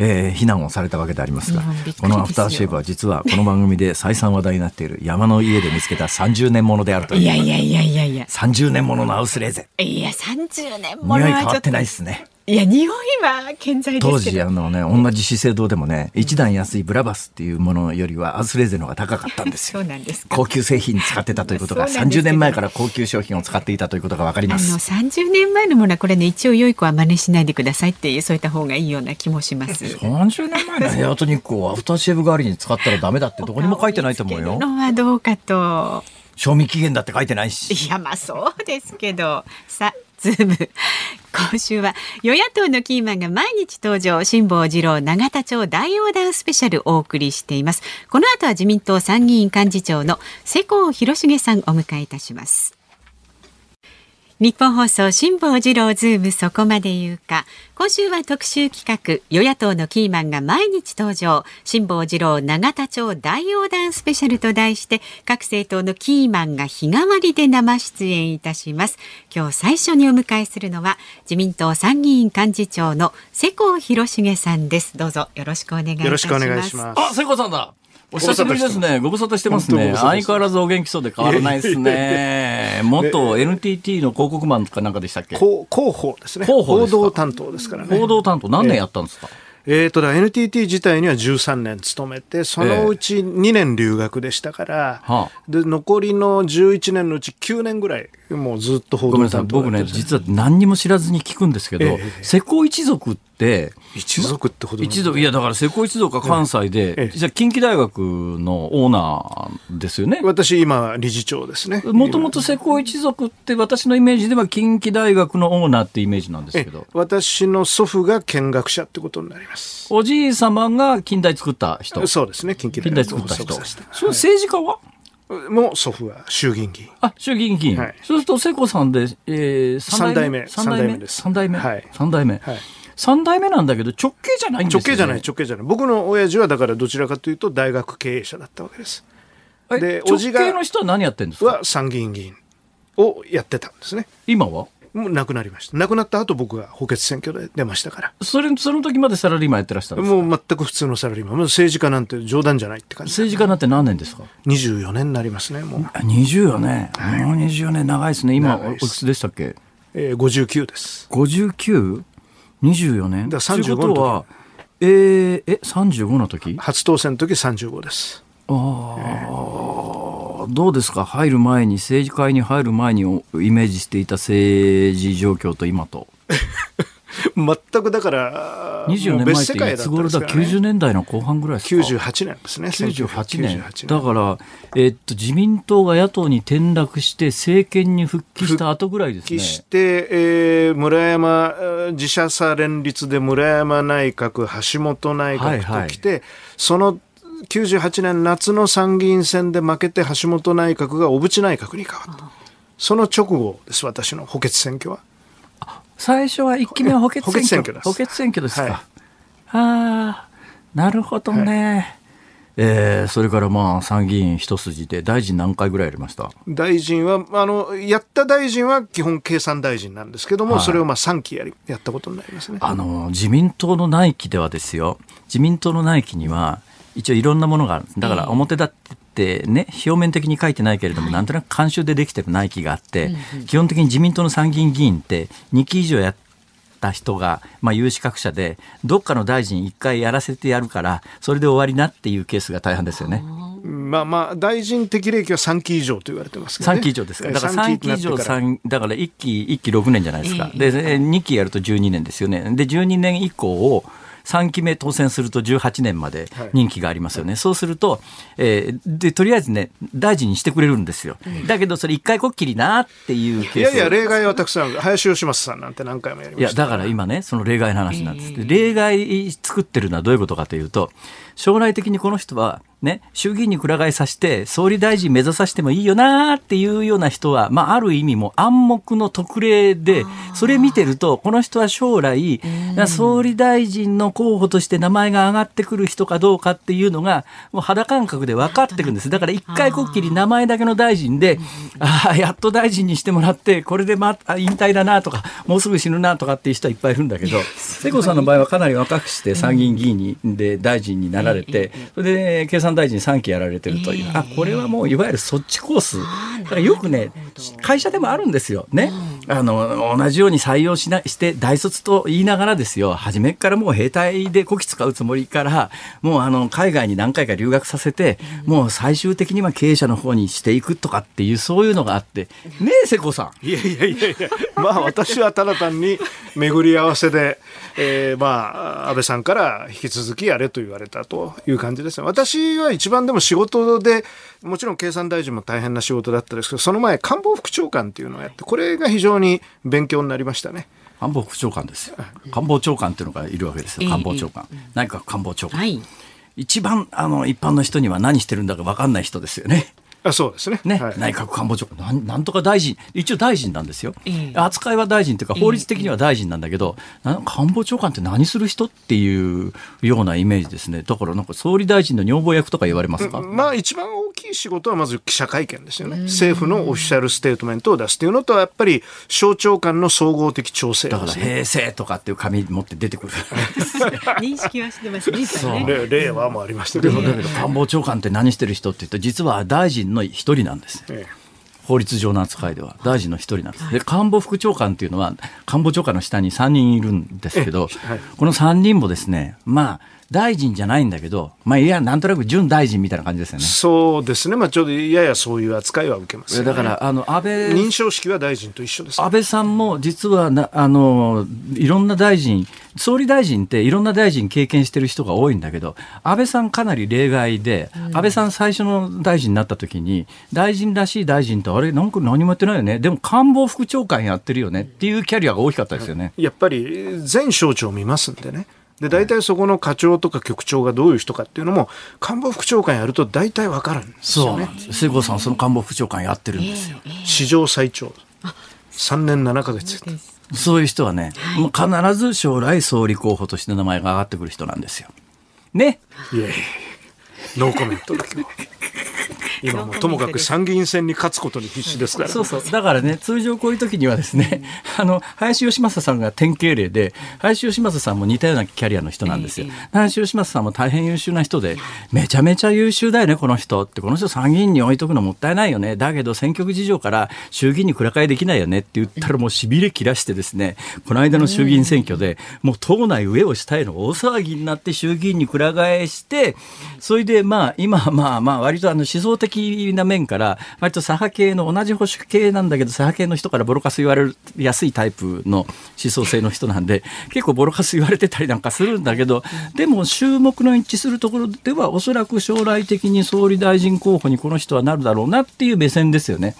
えー、非難をされたわけでありますが、うん、このアフターシェーブは実はこの番組で再三話題になっている山の家で見つけた30年ものであるという。いやいやいやいやいや。30年もののアウスレーゼ。いや30年ものは。匂い変わってないですね。いや匂いは健在当時あのね同じ資生堂でもね一段安いブラバスっていうものよりはアズレーゼの方が高かったんですよ。そうなんです高級製品使ってたということが30年前から高級商品を使っていたということがわかります。あの30年前のものはこれね一応良い子は真似しないでくださいっていうそういった方がいいような気もします。30年前のヘアトニックをアフターシェーブ代わりに使ったらダメだってどこにも書いてないと思うよ。のはどうかと。賞味期限だって書いてないし。いやまあそうですけど。さズーム。今週は与野党のキーマンが毎日登場辛坊治郎永田町大横断スペシャルをお送りしています。この後は自民党参議院幹事長の世耕弘成さんお迎えいたします。ニッポン放送辛坊治郎ズームそこまで言う。か今週は特集企画与野党のキーマンが毎日登場。辛坊治郎永田町大横断スペシャルと題して各政党のキーマンが日替わりで生出演いたします。今日最初にお迎えするのは自民党参議院幹事長の世耕弘成さんです。どうぞよろしくお願いいたします。よろしくお願いします。あ世耕さんだお久しぶりですね。ご無沙汰してますね。相変わらずお元気そうで変わらないですね。元 NTT の広告マンとかなんかでしたっけ？広報ですね。広報報道担当ですからね。報道担当何年やったんですか、えーとだ NTT 自体には13年勤めてそのうち2年留学でしたから、はあで残りの11年のうち9年ぐらいもうずっと報道ごめんなさい。僕ね、担当やってて実は何にも知らずに聞くんですけど、ええ瀬古一族って、一族ってほどの。一族、いやだから瀬古一族が関西で、ええ。じゃあ近畿大学のオーナーですよね。私今理事長ですね。もともと瀬古一族って私のイメージでは近畿大学のオーナーってイメージなんですえけど、私の祖父が見学者ってことになります。おじい様が近代作った人。そうですね近畿大学作った人。それ政治家は、もう祖父は衆議院議員。あ、衆議院議員。はい。そうすると瀬古さんで、えー、三代目。三代目？三代目です。三代目？はい。三代目。はい三代目なんだけど直系じゃないんですよ、ね。直系じゃない直系じゃない。僕の親父はだからどちらかというと大学経営者だったわけです。えで直おじが系の人は何やってるんですか？は参議院議員をやってたんですね。今は？もう亡くなりました。亡くなった後僕が補欠選挙で出ましたから。それ、その時までサラリーマンやってらしたんですか？もう全く普通のサラリーマン。もう政治家なんて冗談じゃないって感じ政治家になって何年ですか？24年になりますねもう、あ ?24 年。もう24年長いですね。今、おいくつでしたっけ？えー、59です ?59?24 年？だから35ということは、えー、え、35の時？初当選の時35ですどうですか？入る前に、政治界に入る前におイメージしていた政治状況と今と。全くだから24もう年前ってい別世界だったんつ頃だ？ね、90年代の後半ぐらいですか？98年ですね98年。1998だから、えっと自民党が野党に転落して政権に復帰した後ぐらいですね。復帰して、えー村山えー自社差連立で村山内閣橋本内はいはい。閣ときて、その98年夏の参議院選で負けて橋本内閣が小渕内閣に変わった。その直後です私の補欠選挙は最初は一期目は補欠選挙。補欠選挙です。補欠選挙ですか、はい。ああなるほどね、えーそれからまあ参議院一筋で大臣何回ぐらいやりました？大臣はあのやった大臣は基本経産大臣なんですけども、はい。それをまあ3期やりやったことになりますね。あの自民党の内規ではですよ。自民党の内規には一応いろんなものがあるだから表立ってね表面的に書いてないけれども、なんとなく慣習でできてる内規があって、基本的に自民党の参議院議員って2期以上やった人が、まあ、有資格者でどっかの大臣1回やらせてやるからそれで終わりなっていうケースが大半ですよね。まあまあ大臣適齢期は3期以上と言われてますけど、ね、3期以上ですか。だから3 3期以上だから1期、1期6年じゃないですか。で、2期やると12年ですよね。で、12年以降を3期目当選すると18年まで任期がありますよね。そうすると、えーで、とりあえずね、大臣にしてくれるんですよ。だけど、それ一回こっきりなっていうケースいやいや例外はたくさん林芳正さんなんて何回もやりいや、ましただから今ね、その例外の話なんです。で例外作ってるのはどういうことかというと、将来的にこの人は、ね、衆議院にくら替えさせて、総理大臣目指させてもいいよなっていうような人は、まあ、ある意味も暗黙の特例で、それ見てると、この人は将来、総理大臣の候補として名前が上がってくる人かどうかっていうのが、もう肌感覚で分かってくるんです。だから一回こっきり名前だけの大臣で、ああ、やっと大臣にしてもらって、これでまあ引退だなとか、もうすぐ死ぬなとかっていう人はいっぱいいるんだけど、世耕さんの場合はかなり若くして参議院議員にで大臣になられて、それで経産大臣3期やられてるという、あ、これはもういわゆるそっちコース。だからよくね、会社でもあるんですよ。ね。あの、同じように採用しなして、大卒と言いながらですよ、初めからもう兵隊でこき使うつもりから、もうあの、海外に何回か留学させて、もう最終的には経営者の方にしていくとかっていう、そういうのがあって、ねえ、瀬古さん。いやいやいやいや、まあ私はただ単に巡り合わせで、えー、まあ安倍さんから引き続きやれと言われたという感じですね。私は一番でも仕事で、もちろん経産大臣も大変な仕事だったですけど、その前官房副長官っていうのをやって、これが非常に勉強になりましたね。官房副長官ですよ。官房長官っていうのがいるわけですよ。官房長官。内閣官房長官。はい。一番あの一般の人には何してるんだか分かんない人ですよね。あそうですね。ね、はい内閣官房長官なん、なんとか大臣、一応大臣なんですよ、ええ扱いは大臣というか、法律的には大臣なんだけど、な官房長官って何する人っていうようなイメージですね、だからなんか総理大臣の女房役とか言われますか、まあ一番大きい仕事はまず記者会見ですよね。政府のオフィシャルステートメントを出すっていうのと、やっぱり省庁間の総合的調整だから。平成とかっていう紙持って出てくる。認識はしてますね。そうねれ令和もありましたけどね。でもだけど官房長官って何してる人って言ったら実は大臣の一人なんです。よえ。法律上の扱いでは大臣の一人なんです。で官房副長官っていうのは官房長官の下に3人いるんですけど、えはい。この3人もですねまあ大臣じゃないんだけどまあいやなんとなく準大臣みたいな感じですよね。そうですね。まあちょっとややそういう扱いは受けますよね、だからあの安倍認証式は大臣と一緒です。安倍さんも実はなあのいろんな大臣、総理大臣っていろんな大臣経験してる人が多いんだけど、安倍さんかなり例外で、安倍さん最初の大臣になった時に、大臣らしい大臣と、あれ、なんか何もやってないよね、でも官房副長官やってるよねっていうキャリアが大きかったですよね。やっぱり全省庁見ますんでね。で、大体そこの課長とか局長がどういう人かっていうのも、官房副長官やると大体わかるんですよねそうなん。ですよ。瀬郷さん、その官房副長官やってるんですよ。史上最長。3年7ヶ月。そういう人はね、もう必ず将来総理候補として名前が上がってくる人なんですよ。ね。いやいやいやノーコメントだけど。今もともかく参議院選に勝つことに必死ですから。そうそう。だからね、通常こういう時にはですね、あの、林芳正さんが典型例で、林芳正さんも似たようなキャリアの人なんですよ。林芳正さんも大変優秀な人で、めちゃめちゃ優秀だよね、この人って。この人参議院に置いとくのもったいないよね。だけど選挙区事情から衆議院にくら替えできないよねって言ったらもう痺れ切らしてですね、この間の衆議院選挙で、もう党内上を下への大騒ぎになって衆議院にくら替えして、それでまあ今まあまあ割とあの思想的な面から割と左派系の同じ保守系なんだけど左派系の人からボロカス言われやすいタイプの思想性の人なんで結構ボロカス言われてたりなんかするんだけどでも注目の一致するところではおそらく将来的に総理大臣候補にこの人はなるだろうなっていう目線ですよね。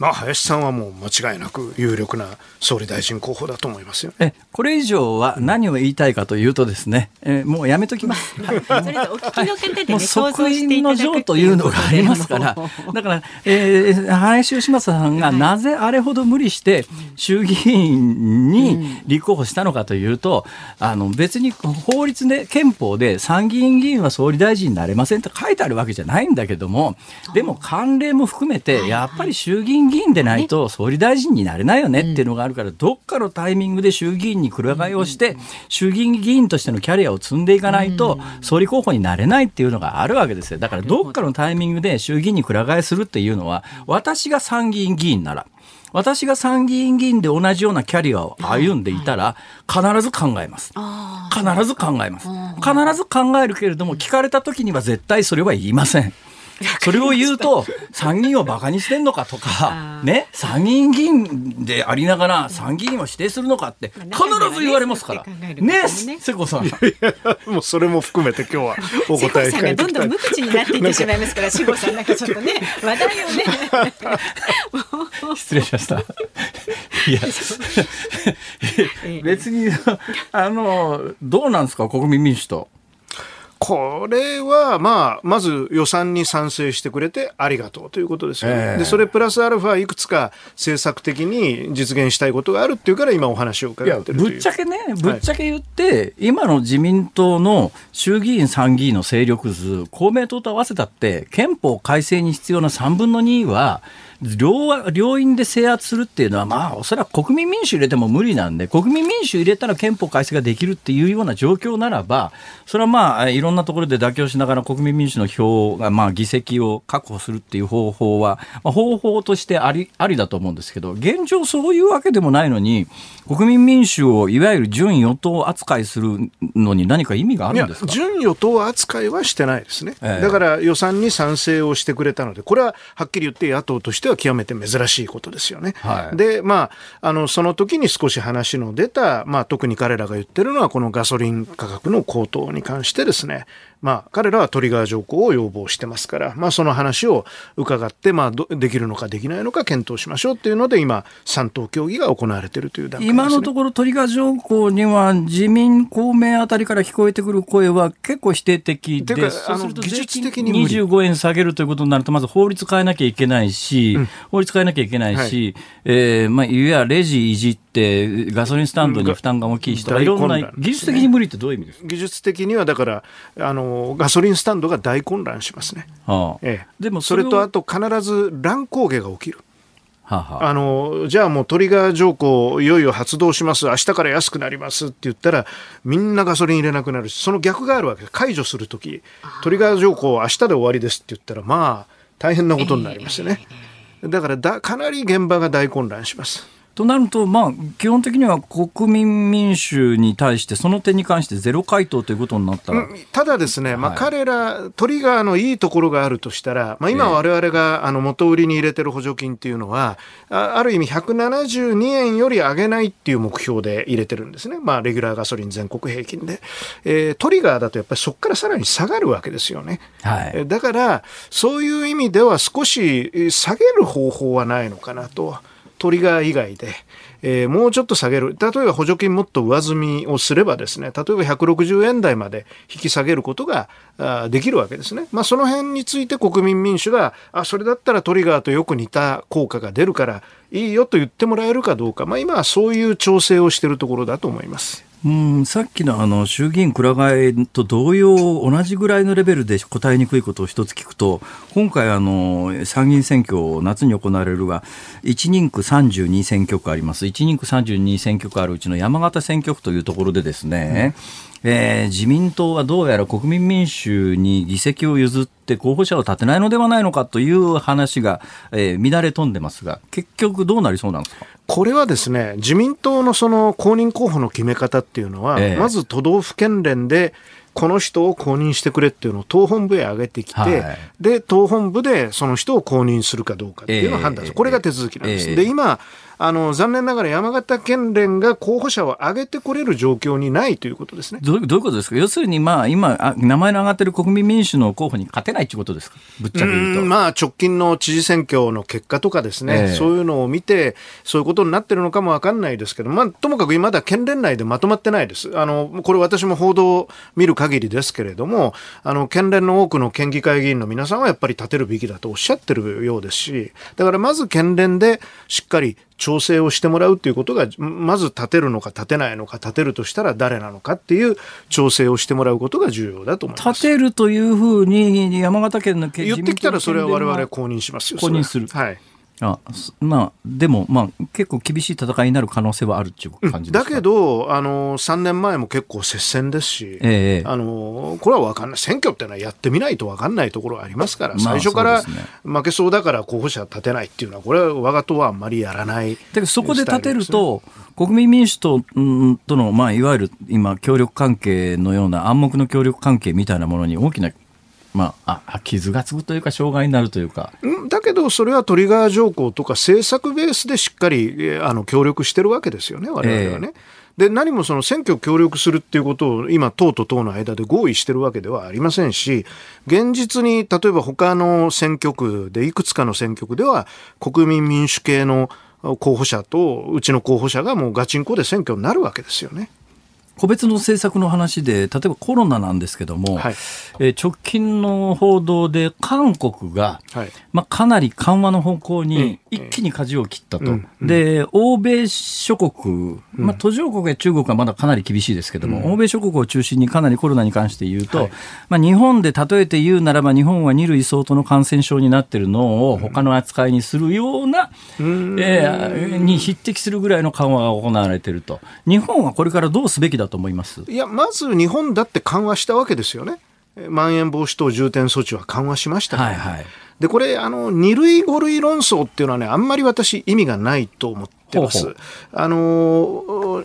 まあ、林さんはもう間違いなく有力な総理大臣候補だと思いますよ。えこれ以上は何を言いたいかというとですね、えもうやめときます。それでお聞きの方でね、即位の情というのがありますから だから、えー、林芳正さんがなぜあれほど無理して衆議院に立候補したのかというと、あの別に法律で、憲法で参議院議員は総理大臣になれませんと書いてあるわけじゃないんだけども、でも慣例も含めて、やっぱり衆議院議員でないと総理大臣になれないよねっていうのがあるから、どっかのタイミングで衆議院にくら替えをして、衆議院議員としてのキャリアを積んでいかないと、総理候補になれないっていうのがあるわけですよ。だからどっかのタイミングで衆議院にくら替えするっていうのは、私が参議院議員なら、私が参議院議員で同じようなキャリアを歩んでいたら、必ず考えます。必ず考えます。必ず考えるけれども、聞かれた時には絶対それは言いません。それを言うと、参議院をバカにしてんのかとか、ね、参議院議員でありながら参議院を否定するのかって必ず言われますから。ね、瀬古さん。もうそれも含めて今日は お瀬答え古さんがどんどん無口になっていってしまいますから、志保さんなんかちょっとね、話題をね。失礼しました。いや、別に、あの、どうなんですか、国民民主党。これは、まあ、まず予算に賛成してくれてありがとうということですよね。ええで、それプラスアルファいくつか政策的に実現したいことがあるっていうから今お話を伺ってるという。ぶっちゃけね、ぶっちゃけ言って、今の自民党の衆議院、参議院の勢力図、公明党と合わせたって、憲法改正に必要な3分の2は、両両院で制圧するっていうのは、まあ、おそらく国民民主入れても無理なんで、国民民主入れたら憲法改正ができるっていうような状況ならば、それはまあ、いろんなところで妥協しながら国民民主の票が、まあ、議席を確保するっていう方法は、まあ、方法としてありありだと思うんですけど、現状そういうわけでもないのに、国民民主をいわゆる準与党扱いするのに何か意味があるんですか？準与党扱いはしてないですね、ええ。だから予算に賛成をしてくれたので、これははっきり言って野党としては極めて珍しいことですよね。はいで、まあ、あの、その時に少し話の出た、まあ、特に彼らが言ってるのは、このガソリン価格の高騰に関してですね、まあ、彼らはトリガー条項を要望してますから、まあ、その話を伺って、まあ、どできるのかできないのか検討しましょうっていうので、今、三党協議が行われているという段階です、ね。今のところトリガー条項には自民公明あたりから聞こえてくる声は結構否定的で、てかそうすると技術的に無理。25円下げるということになると、まず法律変えなきゃいけないし、法律変えなきゃいけないし、えーまあ、いわゆるレジいじって、ガソリンスタンドに負担が大きい人がいろんな、技術的に無理ってどういう意味ですか、技術的にはだからあのガソリンスタンドが大混乱しますね。はあ。ええ、でもそれとをあと必ず乱高下が起きる。はあはあ。あのじゃあもうトリガー条項いよいよ発動します。明日から安くなりますって言ったらみんなガソリン入れなくなるしその逆があるわけです。解除するときトリガー条項明日で終わりですって言ったらまあ大変なことになりますよね。だからだかなり現場が大混乱します。となると、まあ、基本的には国民民主に対して、その点に関してゼロ回答ということになったら、ただですね、まあ、はい彼ら、トリガーのいいところがあるとしたら、まあ、今、我々があの元売りに入れてる補助金っていうのは、あある意味、172円より上げないっていう目標で入れてるんですね、まあ、レギュラーガソリン全国平均で。えートリガーだとやっぱりそこからさらに下がるわけですよね。はいえーだから、そういう意味では少しえー下げる方法はないのかなと。トリガー以外で、えーもうちょっと下げる。例えば補助金もっと上積みをすればですね、例えば160円台まで引き下げることがあできるわけですね。まあその辺について国民民主が、あ、それだったらトリガーとよく似た効果が出るからいいよと言ってもらえるかどうか、まあ今はそういう調整をしているところだと思います。うん、さっきのあの衆議院くら替えと同様、同じぐらいのレベルで答えにくいことを一つ聞くと、今回、参議院選挙、夏に行われるが、1人区32選挙区あります。1人区32選挙区あるうちの山形選挙区というところでですね、えー自民党はどうやら国民民主に議席を譲って候補者を立てないのではないのかという話が、えー乱れ飛んでますが、結局どうなりそうなんですか？これはですね、自民党のその公認候補の決め方っていうのは、ええ。まず都道府県連で、この人を公認してくれっていうのを党本部へ上げてきて、はい。で、党本部でその人を公認するかどうかっていうのを判断する。ええ。これが手続きなんです。ええ。で、今、あの、残念ながら山形県連が候補者を上げてこれる状況にないということですね。どうどういうことですか？要するに、まあ、今あ、名前の上がってる国民民主の候補に勝てないということですか？ぶっちゃけ言うと。うんまあ、直近の知事選挙の結果とかですね、ええそういうのを見て、そういうことになってるのかもわかんないですけど、まあ、ともかくまだ県連内でまとまってないです。あの、これ私も報道を見る限りですけれども、あの、県連の多くの県議会議員の皆さんはやっぱり立てるべきだとおっしゃってるようですし、だからまず県連でしっかり調整をしてもらうということが、まず立てるのか立てないのか、立てるとしたら誰なのかっていう調整をしてもらうことが重要だと思います。立てるというふうに山形県の県言ってきたらそれは我々公認しますよ。公認するはい。あすまあ、でも、まあ、結構厳しい戦いになる可能性はあるっていう感じだけど、あの、3年前も結構接戦ですし、ええあの、これは分かんない。選挙ってのはやってみないと分かんないところがありますから、まあ最初から負けそうだから候補者立てないっていうのは、これは我が党はあんまりやらない。だけどそこで立てると、国民民主党うんとの、まあ、いわゆる今、協力関係のような暗黙の協力関係みたいなものに大きな、まあ、あ傷がつくというか、障害になるというか。うんだけど、それはトリガー条項とか政策ベースでしっかりえーあの協力してるわけですよね、我々はね。で何もその選挙協力するっていうことを今、党と党の間で合意してるわけではありませんし、現実に例えば他の選挙区で、いくつかの選挙区では、国民民主系の候補者とうちの候補者がもうガチンコで選挙になるわけですよね。個別の政策の話で、例えばコロナなんですけども、はい。えー直近の報道で韓国が、はい。まあ、かなり緩和の方向にええ一気に舵を切ったと。うん。で、欧米諸国、まあ、途上国や中国はまだかなり厳しいですけども、欧米諸国を中心にかなりコロナに関して言うと、はい。まあ、日本で例えて言うならば、日本は二類相当の感染症になってるのを他の扱いにするような、えーに匹敵するぐらいの緩和が行われていると。日本はこれからどうすべきだと思います。いや、まず日本だって緩和したわけですよね。えまん延防止等重点措置は緩和しましたから、はいはい。で、これ、あの、二類五類論争っていうのはね、あんまり私意味がないと思ってます。ほうほう。あの、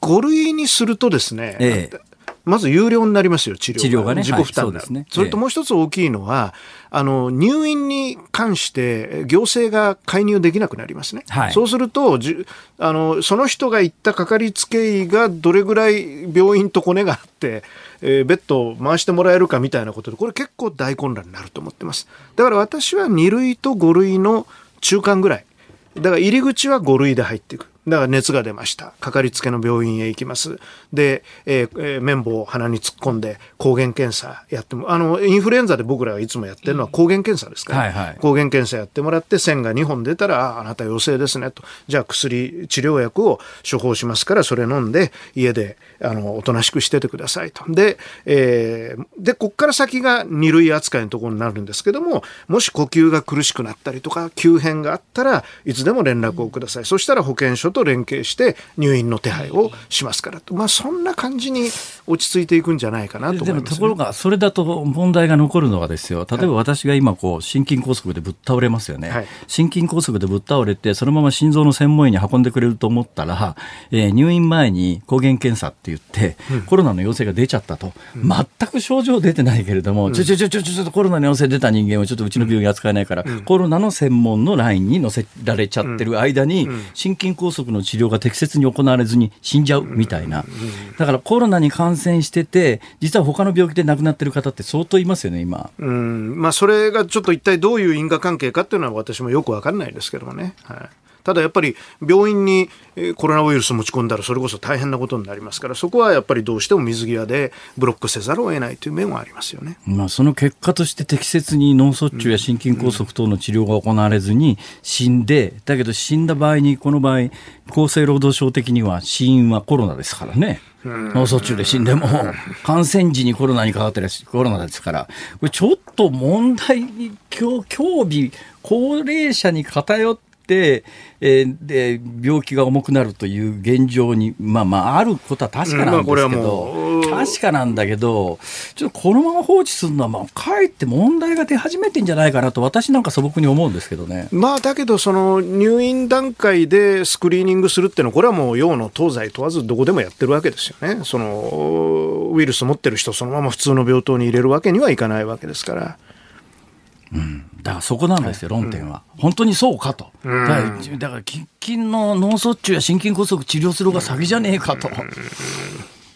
五類にするとですね、ええまず有料になりますよ、治療が。治療がね自己負担になる、はいそうですねそれともう一つ大きいのは、あの、入院に関して行政が介入できなくなりますね。はいそうすると、じゅあの、その人が行ったかかりつけ医がどれぐらい病院とコネがあって、えーベッドを回してもらえるかみたいなことで、これ結構大混乱になると思ってます。だから私は2類と5類の中間ぐらい。だから入り口は5類で入っていく。だから熱が出ました。かかりつけの病院へ行きます。で、えーえー綿棒を鼻に突っ込んで抗原検査やっても、あの、インフルエンザで僕らがいつもやってるのは抗原検査ですから、はいはい抗原検査やってもらって線が2本出たら、ああなた陽性ですねと。じゃあ薬、治療薬を処方しますから、それ飲んで家で、あの、おとなしくしててくださいと。で、えーで、こっから先が2類扱いのところになるんですけども、もし呼吸が苦しくなったりとか、急変があったらいつでも連絡をください。そしたら保健所と連携して入院の手配をしますからと。まあ、そんな感じに落ち着いていくんじゃないかなと思います、ね。でもところが、それだと問題が残るのはですよ、例えば私が今こう、心筋梗塞でぶっ倒れますよね、はい。心筋梗塞でぶっ倒れて、そのまま心臓の専門医に運んでくれると思ったら、えー入院前に抗原検査って言って、コロナの陽性が出ちゃったと、全く症状出てないけれども、ちょちょちょちょちょっとコロナの陽性出た人間をちょっとうちの病院扱えないから、コロナの専門のラインに乗せられちゃってる間に、心筋梗塞の治療が適切に行われずに死んじゃうみたいな、だからコロナに感染してて、実は他の病気で亡くなってる方って相当いますよね、今。うんまあ、それがちょっと一体どういう因果関係かっていうのは私もよくわかんないですけどもね。はいただやっぱり病院にえーコロナウイルス持ち込んだらそれこそ大変なことになりますからそこはやっぱりどうしても水際でブロックせざるを得ないという面はありますよね。まあ、その結果として適切に脳卒中や心筋梗塞等の治療が行われずに死んで、だけど死んだ場合に、この場合、厚生労働省的には死因はコロナですからね。脳卒中で死んでも、感染時にコロナにかかってるしコロナですから、これちょっと問題に、興興味、高齢者に偏って、えーで病気が重くなるという現状に、まあまあ、あることは確かなんですけど、確かなんだけど、ちょっとこのまま放置するのは、まあ、かえって問題が出始めてんじゃないかなと、私なんか素朴に思うんですけどね。まあだけどその入院段階でスクリーニングするっていうのはこれはもう洋の東西問わずどこでもやってるわけですよね。そのウイルス持ってる人そのまま普通の病棟に入れるわけにはいかないわけですから。だからそこなんですよ、論点は。本当にそうかと。だから、だから喫緊の脳卒中や心筋梗塞治療する方が先じゃねえかと。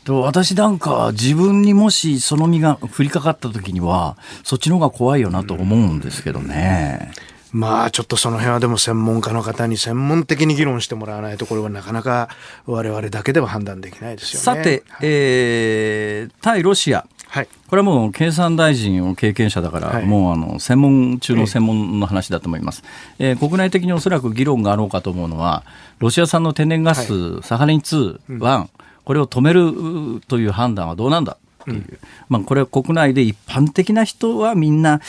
と私なんか自分にもしその身が降りかかった時にはそっちの方が怖いよなと思うんですけどね。まあちょっとその辺はでも専門家の方に専門的に議論してもらわないとこれはなかなか我々だけでは判断できないですよね。さて、えー対ロシア。はい。これはもう経産大臣を経験者だから、はい。もうあの専門中の専門の話だと思います、えー国内的におそらく議論があろうかと思うのは、ロシア産の天然ガス、サハリン2、1、これを止めるという判断はどうなんだ？っていう、まあ、これは国内で一般的な人はみんな、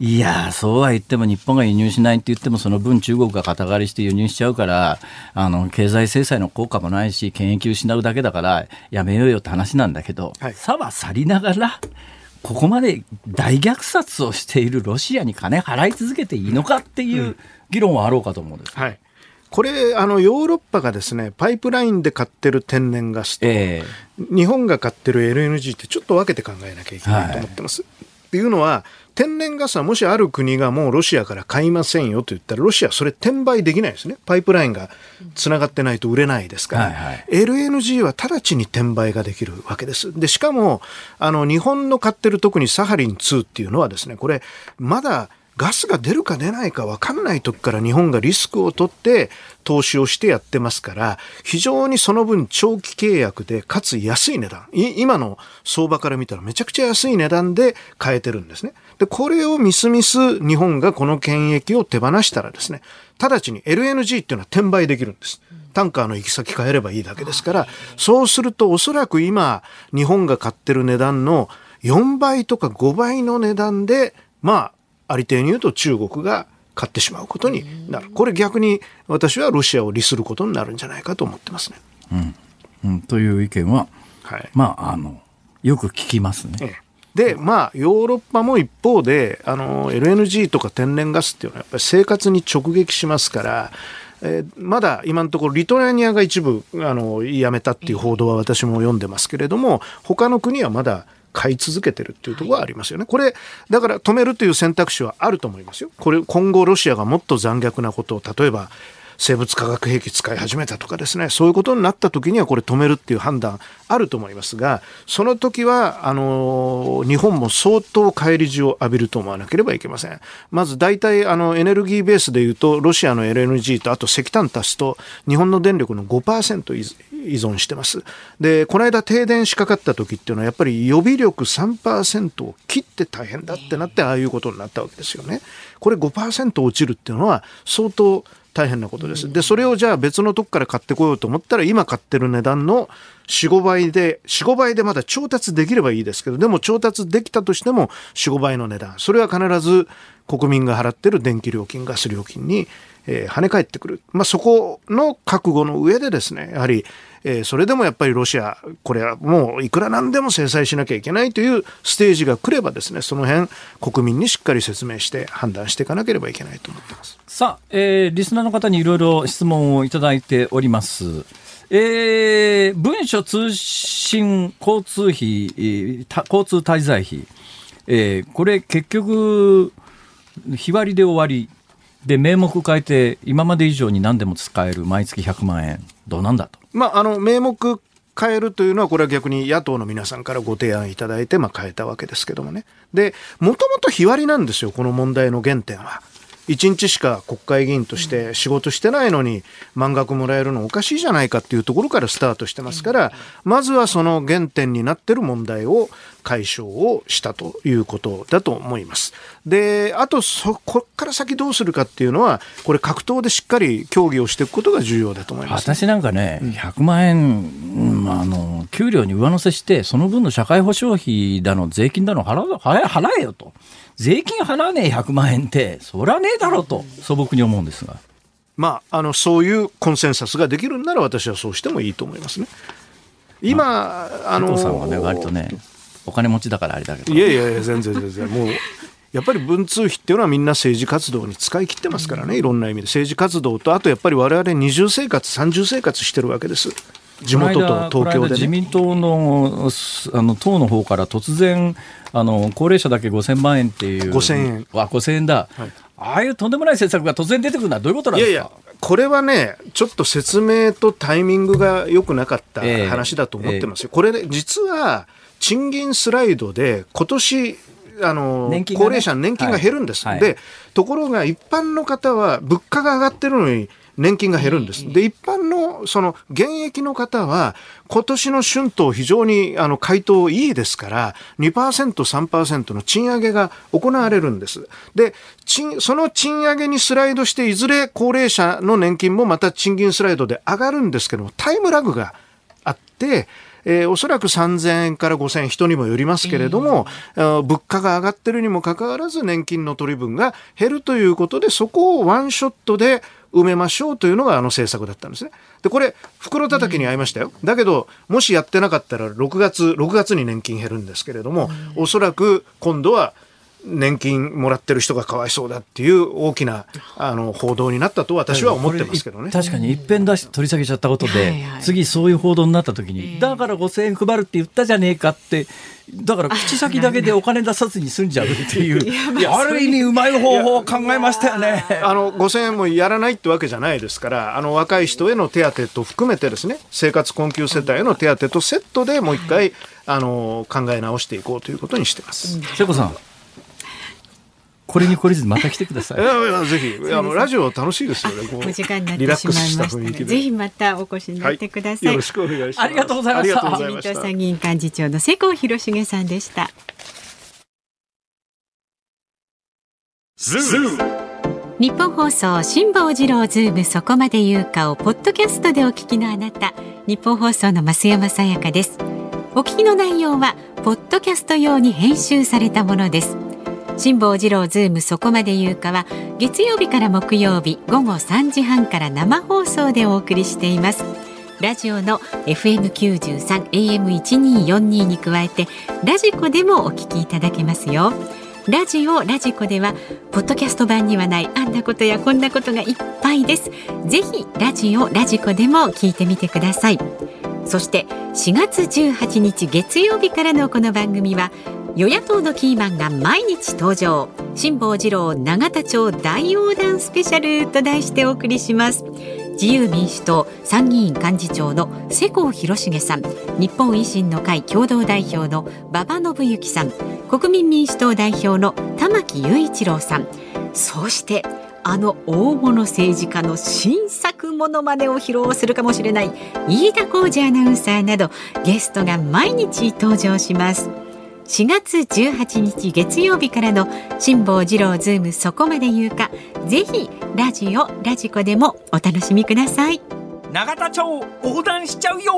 いや、そうは言っても日本が輸入しないって言っても、その分中国が肩代わりして輸入しちゃうから、あの経済制裁の効果もないし、権益失うだけだから、やめようよって話なんだけど、はいさは去りながら、ここまで大虐殺をしているロシアに金払い続けていいのかっていう議論はあろうかと思うんです。はい。これ、あの、ヨーロッパがですね、パイプラインで買ってる天然ガスと、え日本が買ってる LNG ってちょっと分けて考えなきゃいけないと思ってます。っていうのは、天然ガスはもしある国がもうロシアから買いませんよと言ったら、ロシアはそれ転売できないですね。パイプラインがつながってないと売れないですから、はいはい LNG は直ちに転売ができるわけです。で、しかも、あの、日本の買ってる特にサハリン2っていうのはですね、これ、まだガスが出るか出ないか分かんない時から日本がリスクを取って投資をしてやってますから、非常にその分長期契約で、かつ安い値段。今の相場から見たらめちゃくちゃ安い値段で買えてるんですね。で、これをみすみす日本がこの権益を手放したらですね、直ちに LNG っていうのは転売できるんです。タンカーの行き先変えればいいだけですから、そうするとおそらく今、日本が買ってる値段の4倍とか5倍の値段で、まあ、ありていに言うと中国が買ってしまうことになる。これ逆に私はロシアを利することになるんじゃないかと思ってますね。うん、という意見は、はい。まあ、あのよく聞きますね。ええで、まあ、ヨーロッパも一方で、あの、LNG とか天然ガスっていうのはやっぱり生活に直撃しますから、えー、まだ今のところリトアニアが一部あのやめたっていう報道は私も読んでますけれども他の国はまだ買い続けてるっていうところはありますよね。これ、だから止めるという選択肢はあると思いますよ。これ、今後ロシアがもっと残虐なことを、例えば、生物化学兵器使い始めたとかですねそういうことになった時にはこれ止めるっていう判断あると思いますがその時はあの日本も相当返り血を浴びると思わなければいけませんまず大体あのエネルギーベースでいうとロシアの LNG とあと石炭足すと日本の電力の5%依存してます。で、この間停電しかかった時っていうのはやっぱり予備力3%を切って大変だってなってああいうことになったわけですよね。これ5%落ちるっていうのは相当大変なことです。で、それをじゃあ別のとこから買ってこようと思ったら、今買ってる値段の4、5倍で、4、5倍でまだ調達できればいいですけど、でも調達できたとしても4、5倍の値段。それは必ず国民が払ってる電気料金、ガス料金に、えー、跳ね返ってくる。まあ、そこの覚悟の上でですね、やはり、えー、それでもやっぱりロシア、これはもういくらなんでも制裁しなきゃいけないというステージが来ればですね、その辺国民にしっかり説明して判断していかなければいけないと思ってます。さあ、えー、リスナーの方にいろいろ質問をいただいております。えー、文書通信交通費、交通滞在費、えー、これ結局、日割りで終わり、で、名目変えて、今まで以上に何でも使える毎月100万円、どうなんだと。まあ、あの、名目変えるというのは、これは逆に野党の皆さんからご提案いただいて、まあ、変えたわけですけどもね。で、もともと日割りなんですよ、この問題の原点は。1日しか国会議員として仕事してないのに満額もらえるのおかしいじゃないかっていうところからスタートしてますからまずはその原点になってる問題を解消をしたということだと思います。で、あとそこから先どうするかっていうのはこれ格闘でしっかり協議をしていくことが重要だと思います、ね、私なんかね100万円、うん、あの給料に上乗せしてその分の社会保障費だの税金だの払払えよと。税金払わねえ100万円って、そらねえだろうと素朴に思うんですが。まあ、あのそういうコンセンサスができるんなら私はそうしてもいいと思いますね。今、まあ、あのさんはね割とねお金持ちだからあれだけどいやいやいや全然全然もうやっぱり文通費っていうのはみんな政治活動に使い切ってますからねいろんな意味で政治活動とあとやっぱり我々二重生活三重生活してるわけです。地元と東京で、ね、自民党のあの党の方から突然あの高齢者だけ5000万円っていう5000円。あ5000円だ、はい、ああいうとんでもない政策が突然出てくるのはどういうことなんですか？いやいやこれはねちょっと説明とタイミングが良くなかった話だと思ってますよ、えーえ。ー、これ、ね、実は賃金スライドで今年あの、ね、高齢者の年金が減るんです、はい、でところが一般の方は物価が上がってるのに年金が減るんです。で、一般の、その、現役の方は、今年の春闘非常に、あの、回答いいですから、2%、3%の賃上げが行われるんです。で、賃、その賃上げにスライドして、いずれ高齢者の年金もまた賃金スライドで上がるんですけども、タイムラグがあって、えー、おそらく3000円から5000円人にもよりますけれども、えー、物価が上がってるにもかかわらず年金の取り分が減るということでそこをワンショットで埋めましょうというのがあの政策だったんですね。で、これ、袋叩きに合いましたよ。だけど、もしやってなかったら6月、6月に年金減るんですけれども、おそらく今度は年金もらってる人がかわいそうだっていう大きなあの報道になったと私は思ってますけどね。確かに一遍出し取り下げちゃったことで、はいはい、次そういう報道になった時に、だから5000円配るって言ったじゃねえかってだから口先だけでお金出さずに済んじゃうっていうある意味うまい方法を考えましたよね。あの5000円もやらないってわけじゃないですからあの若い人への手当と含めてですね生活困窮世帯への手当とセットでもう一回あの考え直していこうということにしてます。瀬古さんこれに懲りずまた来てください。いやいやぜひあのラジオ楽しいですよね。お時間になってしまいましたぜひまたお越しになってください。はい、よろしくお願いします。ありがとうございました。自民党参議院幹事長の世耕弘成さんでした。日本放送辛坊治郎ズームそこまで言うかをポッドキャストでお聞きのあなたニッポン放送の増山さやかですお聞きの内容はポッドキャスト用に編集されたものです辛坊治郎ズームそこまで言うかは月曜日から木曜日午後3時半から生放送でお送りしています。ラジオの FM93 AM1242 に加えてラジコでもお聞きいただけますよ。ラジオラジコではポッドキャスト版にはないあんなことやこんなことがいっぱいです。ぜひラジオラジコでも聞いてみてください。そして4月18日月曜日からのこの番組は与野党のキーマンが毎日登場。辛坊治郎永田町大横断スペシャルと題してお送りします。自由民主党参議院幹事長の世耕弘成さん日本維新の会共同代表の馬場信之さん。国民民主党代表の玉木雄一郎さん。そしてあの大物政治家の新作ものまねを披露するかもしれない飯田浩二アナウンサーなどゲストが毎日登場します。4月18日月曜日からの辛坊治郎ズームそこまで言うかぜひラジオラジコでもお楽しみください。永田町横断しちゃうよ。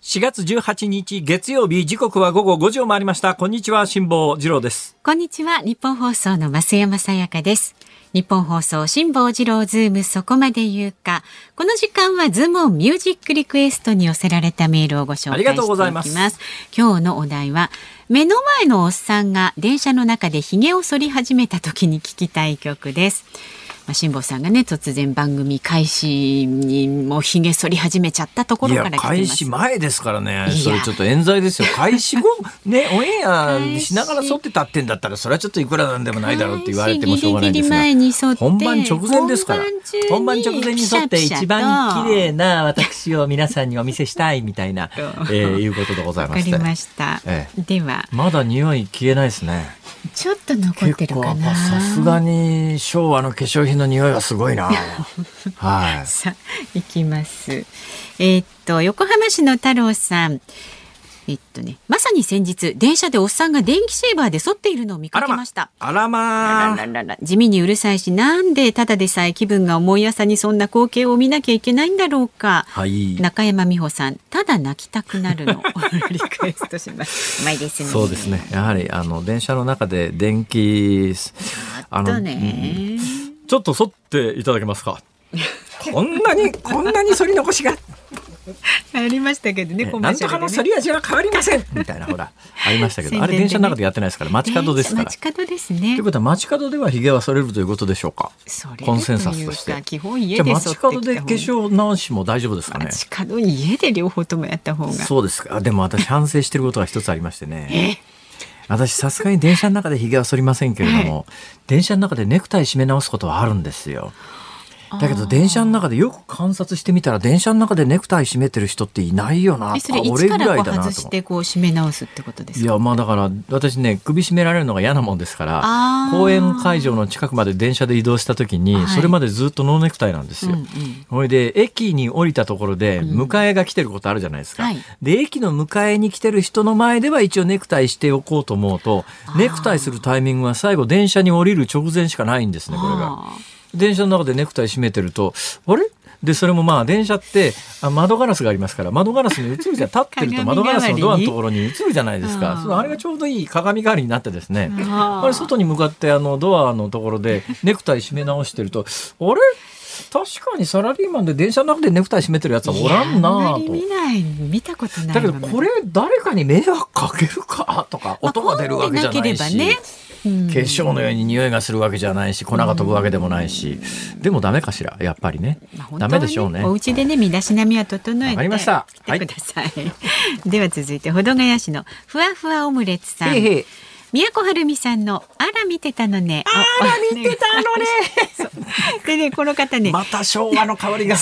4月18日月曜日時刻は午後5時を回りました。こんにちは辛坊治郎です。こんにちはニッポン放送の増山さやかですニッポン放送辛坊治郎ズームそこまで言うか。この時間はズームオンミュージックリクエストに寄せられたメールをご紹介していきます。今日のお題は目の前のおっさんが電車の中で髭を剃り始めた時に聞きたい曲ですまあ、辛坊さんがね突然番組開始にもひげ剃り始めちゃったところから開始前ですからね。それちょっと冤罪ですよ。開始後ねオンエアしながら剃ってたってんだったらそれはちょっといくらなんでもないだろうって言われてもしょうがないですが本番直前ですから。本番直前に剃って一番綺麗な。私を皆さんにお見せしたいみたいな、えー、いうことでございます。わかりました、ええ、では。まだ匂い消えないですねちょっと残ってるかなさすがに昭和の化粧品品の匂いはすごいな。はい。さあ、行きます。えー、っと、横浜市の太郎さん。えっとね、まさに先日電車でおっさんが電気シェーバーで剃っているのを見かけました。あらま地味にうるさいし、なんでただでさえ気分が重い朝にそんな光景を見なきゃいけないんだろうか。はい、中山美穂さん、ただ泣きたくなるの リクエストします。うまいですね。そうですね。やはりあの電車の中で電気あのね。ちょっと剃っていただけますか。こんなに、こんなに反り残しが。ありましたけどね、ねなんとかの反り味は変わりません みたいなほらありましたけど、ね、あれ電車の中でやってないですから街角ですから。街角ですね。ということは街角では髭は剃れるということでしょうか。コンセンサスとして。基本家で街角で化粧直しも大丈夫ですかね？街角家で両方ともやった方が。そうですか。でも私反省してることが一つありましてね。私さすがに電車の中で髭は剃りませんけれども、はい、電車の中でネクタイ締め直すことはあるんですよ。だけど電車の中でよく観察してみたら電車の中でネクタイ締めてる人っていないよな。それ俺ぐらいだなとしてこう締め直すってことですいやまあだから私ね首絞められるのが嫌なもんですから公演会場の近くまで電車で移動した時に、はい、それまでずっとノーネクタイなんですよ。ほ、うん、いで駅に降りたところで迎えが来てることあるじゃないですか。うんはい、で駅の迎えに来てる人の前では一応ネクタイしておこうと思うとネクタイするタイミングは最後電車に降りる直前しかないんですねこれが。電車の中でネクタイ締めてると、あれ？で、それもまあ、電車ってあ窓ガラスがありますから、窓ガラスに映るじゃん。立ってると窓ガラスのドアのところに映るじゃないですか。あれがちょうどいい鏡代わりになってですね。あれ、外に向かってあのドアのところでネクタイ締め直してると、あれ？確かにサラリーマンで電車の中でネクタイ締めてるやつはおらんなと。見ない見たことないだけどこれ誰かに迷惑かけるか？とか音が出るわけじゃないし。ね、化粧のように匂いがするわけじゃないし粉が飛ぶわけでもないし、でもダメかしらやっぱりね,、まあ、ダメでしょうね。お家でね身だしなみは整えてりました。来てください、はい、では続いて保土ヶ谷市のふわふわオムレツさん。へーへー宮古はるみさんのあら見てたのね。あら見てたのね。でねこの方ね。また昭和の香りが。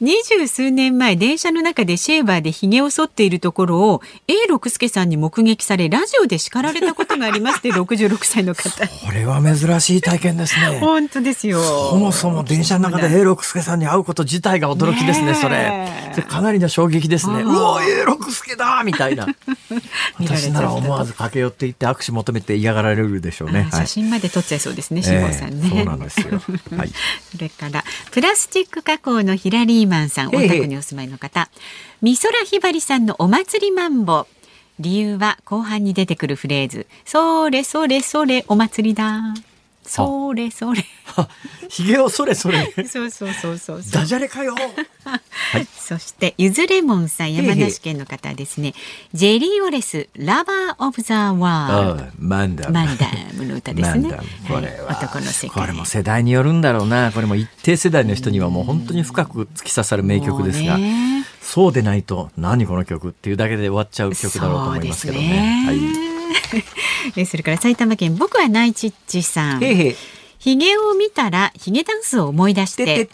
二十数年前電車の中でシェーバーで髭を剃っているところを A 六輔さんに目撃されラジオで叱られたことがありますって 六十六歳の方。これは珍しい体験ですね。本当ですよ。そもそも電車の中で A 六輔さんに会うこと自体が驚きですね。それ。かなりの衝撃ですね。うわ A 六輔だみたいな。私なら思わず駆け寄っていって握手求めて嫌がられるでしょうね。写真まで撮っちゃいそうですね、志、は、さんね。そうなんですよ。はい。それからプラスチック加工のヒラリーマンさん、大田区にお住まいの方、美空ひばりさんのお祭りマンボ。理由は後半に出てくるフレーズ、それそれそれお祭りだ。それそれ。ひげをそれそれ。そうそうそうそうダジャレかよ。はい。そしてゆずレモンさん山梨県の方ですね。ジェリー・オレスラバー・オブ・ザ・ワール。ドマンダム。マンダムの歌ですね。これは、はい。男の世界。これも世代によるんだろうな。これも一定世代の人にはもう本当に深く突き刺さる名曲ですが、そうでないと何この曲っていうだけで終わっちゃう曲だろうと思いますけどね。そうですねえそれから埼玉県僕はナイチッチさん。へへヒゲを見たらヒゲダンスを思い出して。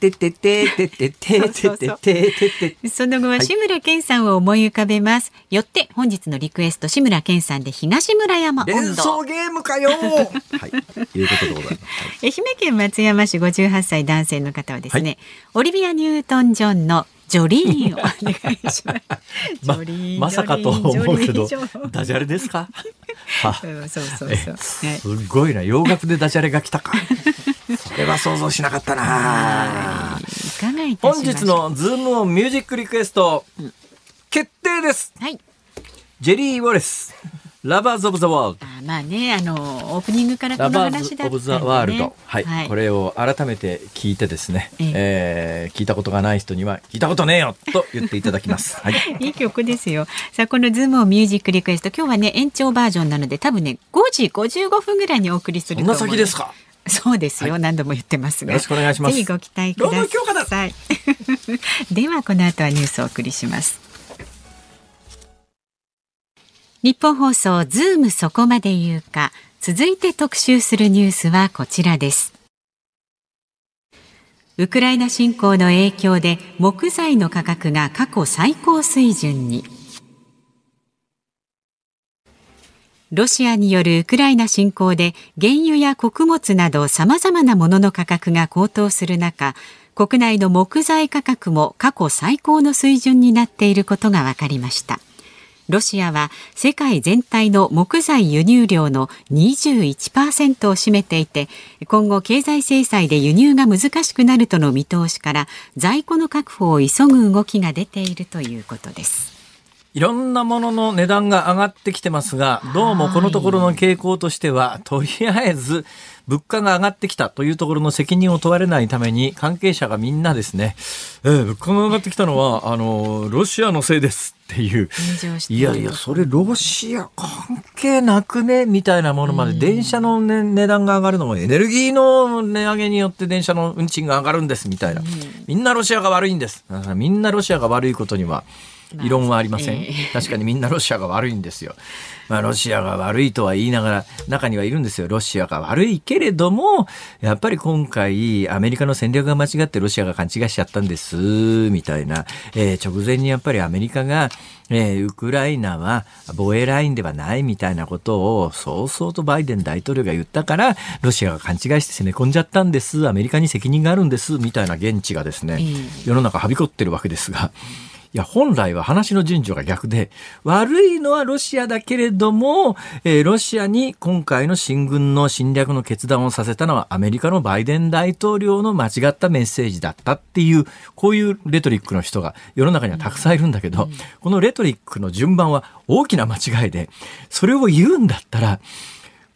その後は志村けんさんを思い浮かべます。はい、よって本日のリクエスト志村けんさんで東村山連想ゲームかよ。はい。いうことでございます。愛媛県松山市58歳男性の方はですね、はい、オリビアニュートンジョンのジョリーンをお願いします。ままさかと思うけどダジャレですか？そうそうえそう。ねすごいな。洋楽でダジャレが来たか。それは想像しなかったな。本日のズームオンミュージックリクエスト決定です。はい。ジェリー・ウォレス Lovers of the World あまあね、あのオープニングからこの Lovers 話だったんで、ね、オブ・ザ・ワールド、はい。はい、これを改めて聞いてですね、ええ。えー聞いたことがない人には聞いたことねえよと言っていただきます。はい、いい曲ですよ。さあ、このズームをミュージックリクエスト、今日はね、延長バージョンなので、多分ね、5時55分ぐらいにお送りするそんなと思う先ですか？そうですよ、何度も言ってますが。よろしくお願いします。ぜひご期待ください。では、この後はニュースをお送りします。日本放送ズームそこまで言うか。続いて特集するニュースはこちらです。ウクライナ侵攻の影響で木材の価格が過去最高水準に。ロシアによるウクライナ侵攻で原油や穀物など様々なものの価格が高騰する中、国内の木材価格も過去最高の水準になっていることが分かりました。ロシアは世界全体の木材輸入量の21%を占めていて、今後経済制裁で輸入が難しくなるとの見通しから在庫の確保を急ぐ動きが出ているということです。いろんなものの値段が上がってきてますが、どうもこのところの傾向としては、とりあえず物価が上がってきたというところの責任を問われないために、関係者がみんなですね、えー物価が上がってきたのは、あの、ロシアのせいですっていう。いやいや、それロシア関係なくね？みたいなものまで、電車の、ね、値段が上がるのもエネルギーの値上げによって電車の運賃が上がるんですみたいな。みんなロシアが悪いんです。みんなロシアが悪いことには、異論はありません、ええ確かにみんなロシアが悪いんですよ。まあ、ロシアが悪いとは言いながら、中にはいるんですよ。ロシアが悪いけれども、やっぱり今回、アメリカの戦略が間違ってロシアが勘違いしちゃったんです、みたいな。えー直前にやっぱりアメリカが、えーウクライナは防衛ラインではないみたいなことを、そうそうとバイデン大統領が言ったから、ロシアが勘違いして攻め込んじゃったんです、アメリカに責任があるんです、みたいな現地がですね、世の中はびこってるわけですが、いや、本来は話の順序が逆で、悪いのはロシアだけれども、えーロシアに今回の進軍の侵略の決断をさせたのはアメリカのバイデン大統領の間違ったメッセージだったっていう、こういうレトリックの人が世の中にはたくさんいるんだけど、このレトリックの順番は大きな間違いで、それを言うんだったら、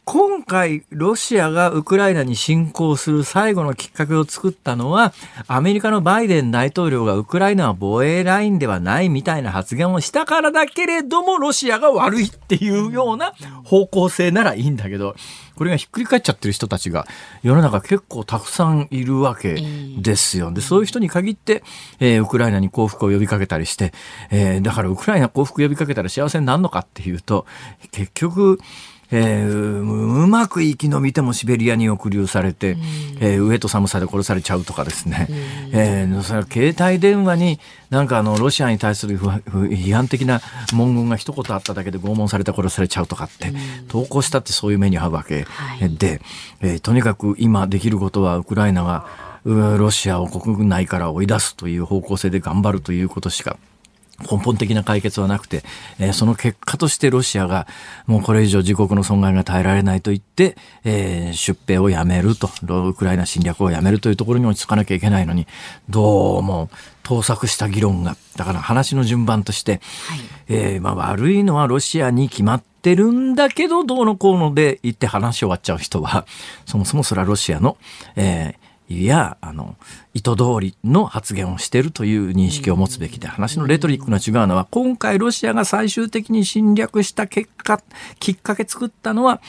今回、ロシアがウクライナに侵攻する最後のきっかけを作ったのは、アメリカのバイデン大統領がウクライナは防衛ラインではないみたいな発言をしたからだけれども、ロシアが悪いっていうような方向性ならいいんだけど、これがひっくり返っちゃってる人たちが世の中結構たくさんいるわけですよ。で、そういう人に限って、えーウクライナに降伏を呼びかけたりして、えーだからウクライナ降伏呼びかけたら幸せになるのかっていうと、結局、えーううまく生き延びてもシベリアに抑留されて、えー飢えと寒さで殺されちゃうとかですね、えーそれは携帯電話になんかあのロシアに対する批判的な文言が一言あっただけで拷問されて殺されちゃうとかって、投稿したってそういう目に遭うわけはい。で、えーとにかく今できることはウクライナがうロシアを国内から追い出すという方向性で頑張るということしか根本的な解決はなくて、えーその結果としてロシアがもうこれ以上自国の損害が耐えられないと言って、えー出兵をやめると、ロウクライナ侵略をやめるというところに落ち着かなきゃいけないのに、どうも盗作した議論が、だから話の順番として、えーまあ悪いのはロシアに決まってるんだけど、どうのこうので言って話終わっちゃう人は、そもそもそれはロシアの、えーいいや、あの、意図通りの発言をしているという認識を持つべきで、話のレトリックの違うのは、今回ロシアが最終的に侵略した結果、きっかけ作ったのは、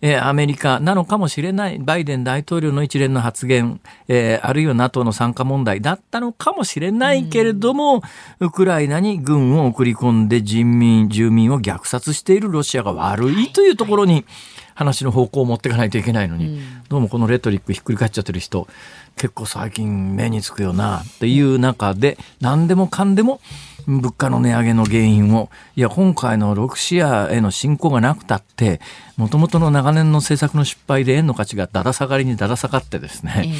えー、アメリカなのかもしれない、バイデン大統領の一連の発言、えー、あるいは NATO の参加問題だったのかもしれないけれども、ウクライナに軍を送り込んで人民、住民を虐殺しているロシアが悪いというところに、話の方向を持っていかないといけないのに、どうもこのレトリックひっくり返っちゃってる人、結構最近目につくよな、っていう中で、何でもかんでも、物価の値上げの原因を、いや、今回のロシアへの侵攻がなくたって、もともとの長年の政策の失敗で円の価値がだだ下がりにだだ下がってですね、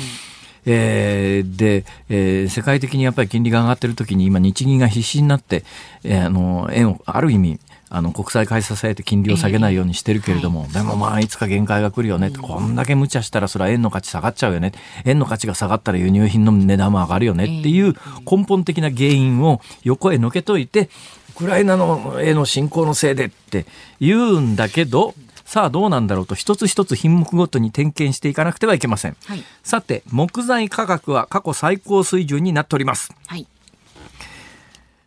えー、で、えー、世界的にやっぱり金利が上がってる時に今日銀が必死になって、えー、あの円をある意味あの国債買い支えて金利を下げないようにしてるけれども、えーはい、でもまあいつか限界が来るよね、うん、こんだけ無茶したらそれは円の価値下がっちゃうよね。円の価値が下がったら輸入品の値段も上がるよねっていう根本的な原因を横へのけといてウクライナのへの侵攻のせいでって言うんだけどさあどうなんだろうと一つ一つ品目ごとに点検していかなくてはいけません、はい、さて木材価格は過去最高水準になっております、はい、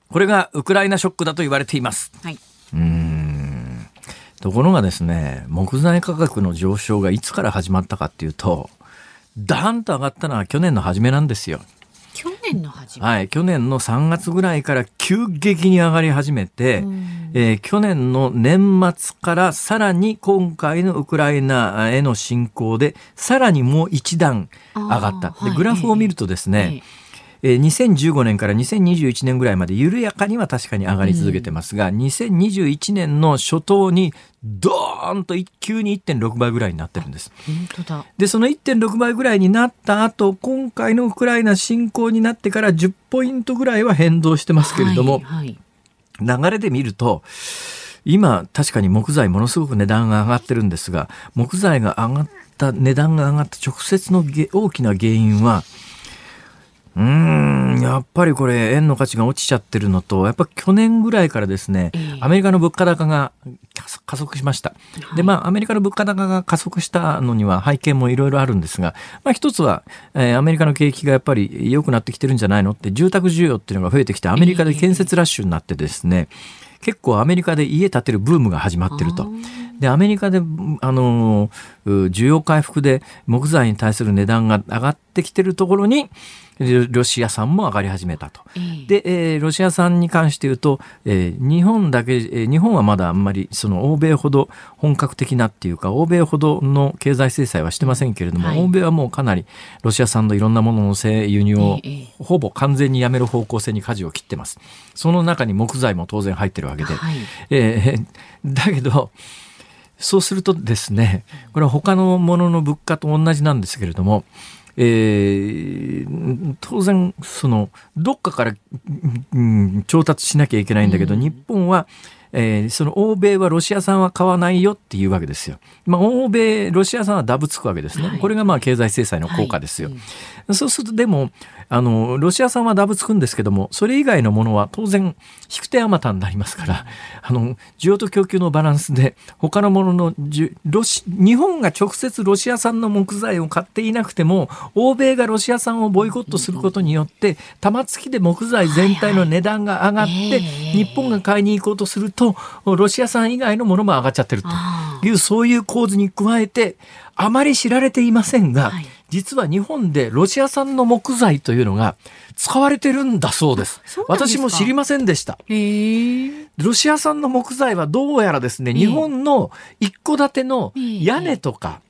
これがウクライナショックだと言われています、はいうん。ところがですね木材価格の上昇がいつから始まったかっていうとダーンと上がったのは去年の初めなんですよ。去年の初め？はい。去年の3月ぐらいから急激に上がり始めて、えー、去年の年末からさらに今回のウクライナへの侵攻でさらにもう一段上がった。でグラフを見るとですね、えーえ。ーえー、2015年から2021年ぐらいまで緩やかには確かに上がり続けてますが、うん、2021年の初頭にドーンと急に1.6倍ぐらいになってるんです。で、その1.6倍ぐらいになった後、今回のウクライナ侵攻になってから10ポイントぐらいは変動してますけれども、はいはい、流れで見ると、今確かに木材ものすごく値段が上がってるんですが木材が上がった値段が上がった直接の大きな原因はうん、やっぱりこれ、円の価値が落ちちゃってるのと、やっぱ去年ぐらいからですね、アメリカの物価高が加速しました。で、まあ、アメリカの物価高が加速したのには背景もいろいろあるんですが、まあ、一つは、えー、アメリカの景気がやっぱり良くなってきてるんじゃないの？って、住宅需要っていうのが増えてきて、アメリカで建設ラッシュになってですね、結構アメリカで家建てるブームが始まってると。で、アメリカで、あの、需要回復で木材に対する値段が上がってきてるところに、ロシア産も上がり始めたと。で、えー、ロシア産に関して言うと、えー、日本だけ、えー、日本はまだあんまりその欧米ほど本格的なっていうか、欧米ほどの経済制裁はしてませんけれども、はい、欧米はもうかなりロシア産のいろんなものの輸入をほぼ完全にやめる方向性に舵を切ってます。その中に木材も当然入ってるわけで。はい、えー、だけど、そうするとですね、これは他のものの物価と同じなんですけれども、えー、当然そのどっかから、うん、調達しなきゃいけないんだけど、うん、日本はえー、その欧米はロシア産は買わないよっていうわけですよ。まあ、欧米、ロシア産はダブつくわけですね。はい、これがまあ経済制裁の効果ですよ。はいうん、そうするとでも、あの、ロシア産はダブつくんですけども、それ以外のものは当然、引く手あまたになりますから、あの、需要と供給のバランスで、他のものの、ロシ、日本が直接ロシア産の木材を買っていなくても、欧米がロシア産をボイコットすることによって、玉突きで木材全体の値段が上がって、日本が買いに行こうとすると、ロシア産以外のものも上がっちゃってるという、そういう構図に加えて、あまり知られていませんが、はい実は日本でロシア産の木材というのが使われてるんだそうです。です私も知りませんでした。ロシア産の木材はどうやらですね、日本の一戸建ての屋根とか、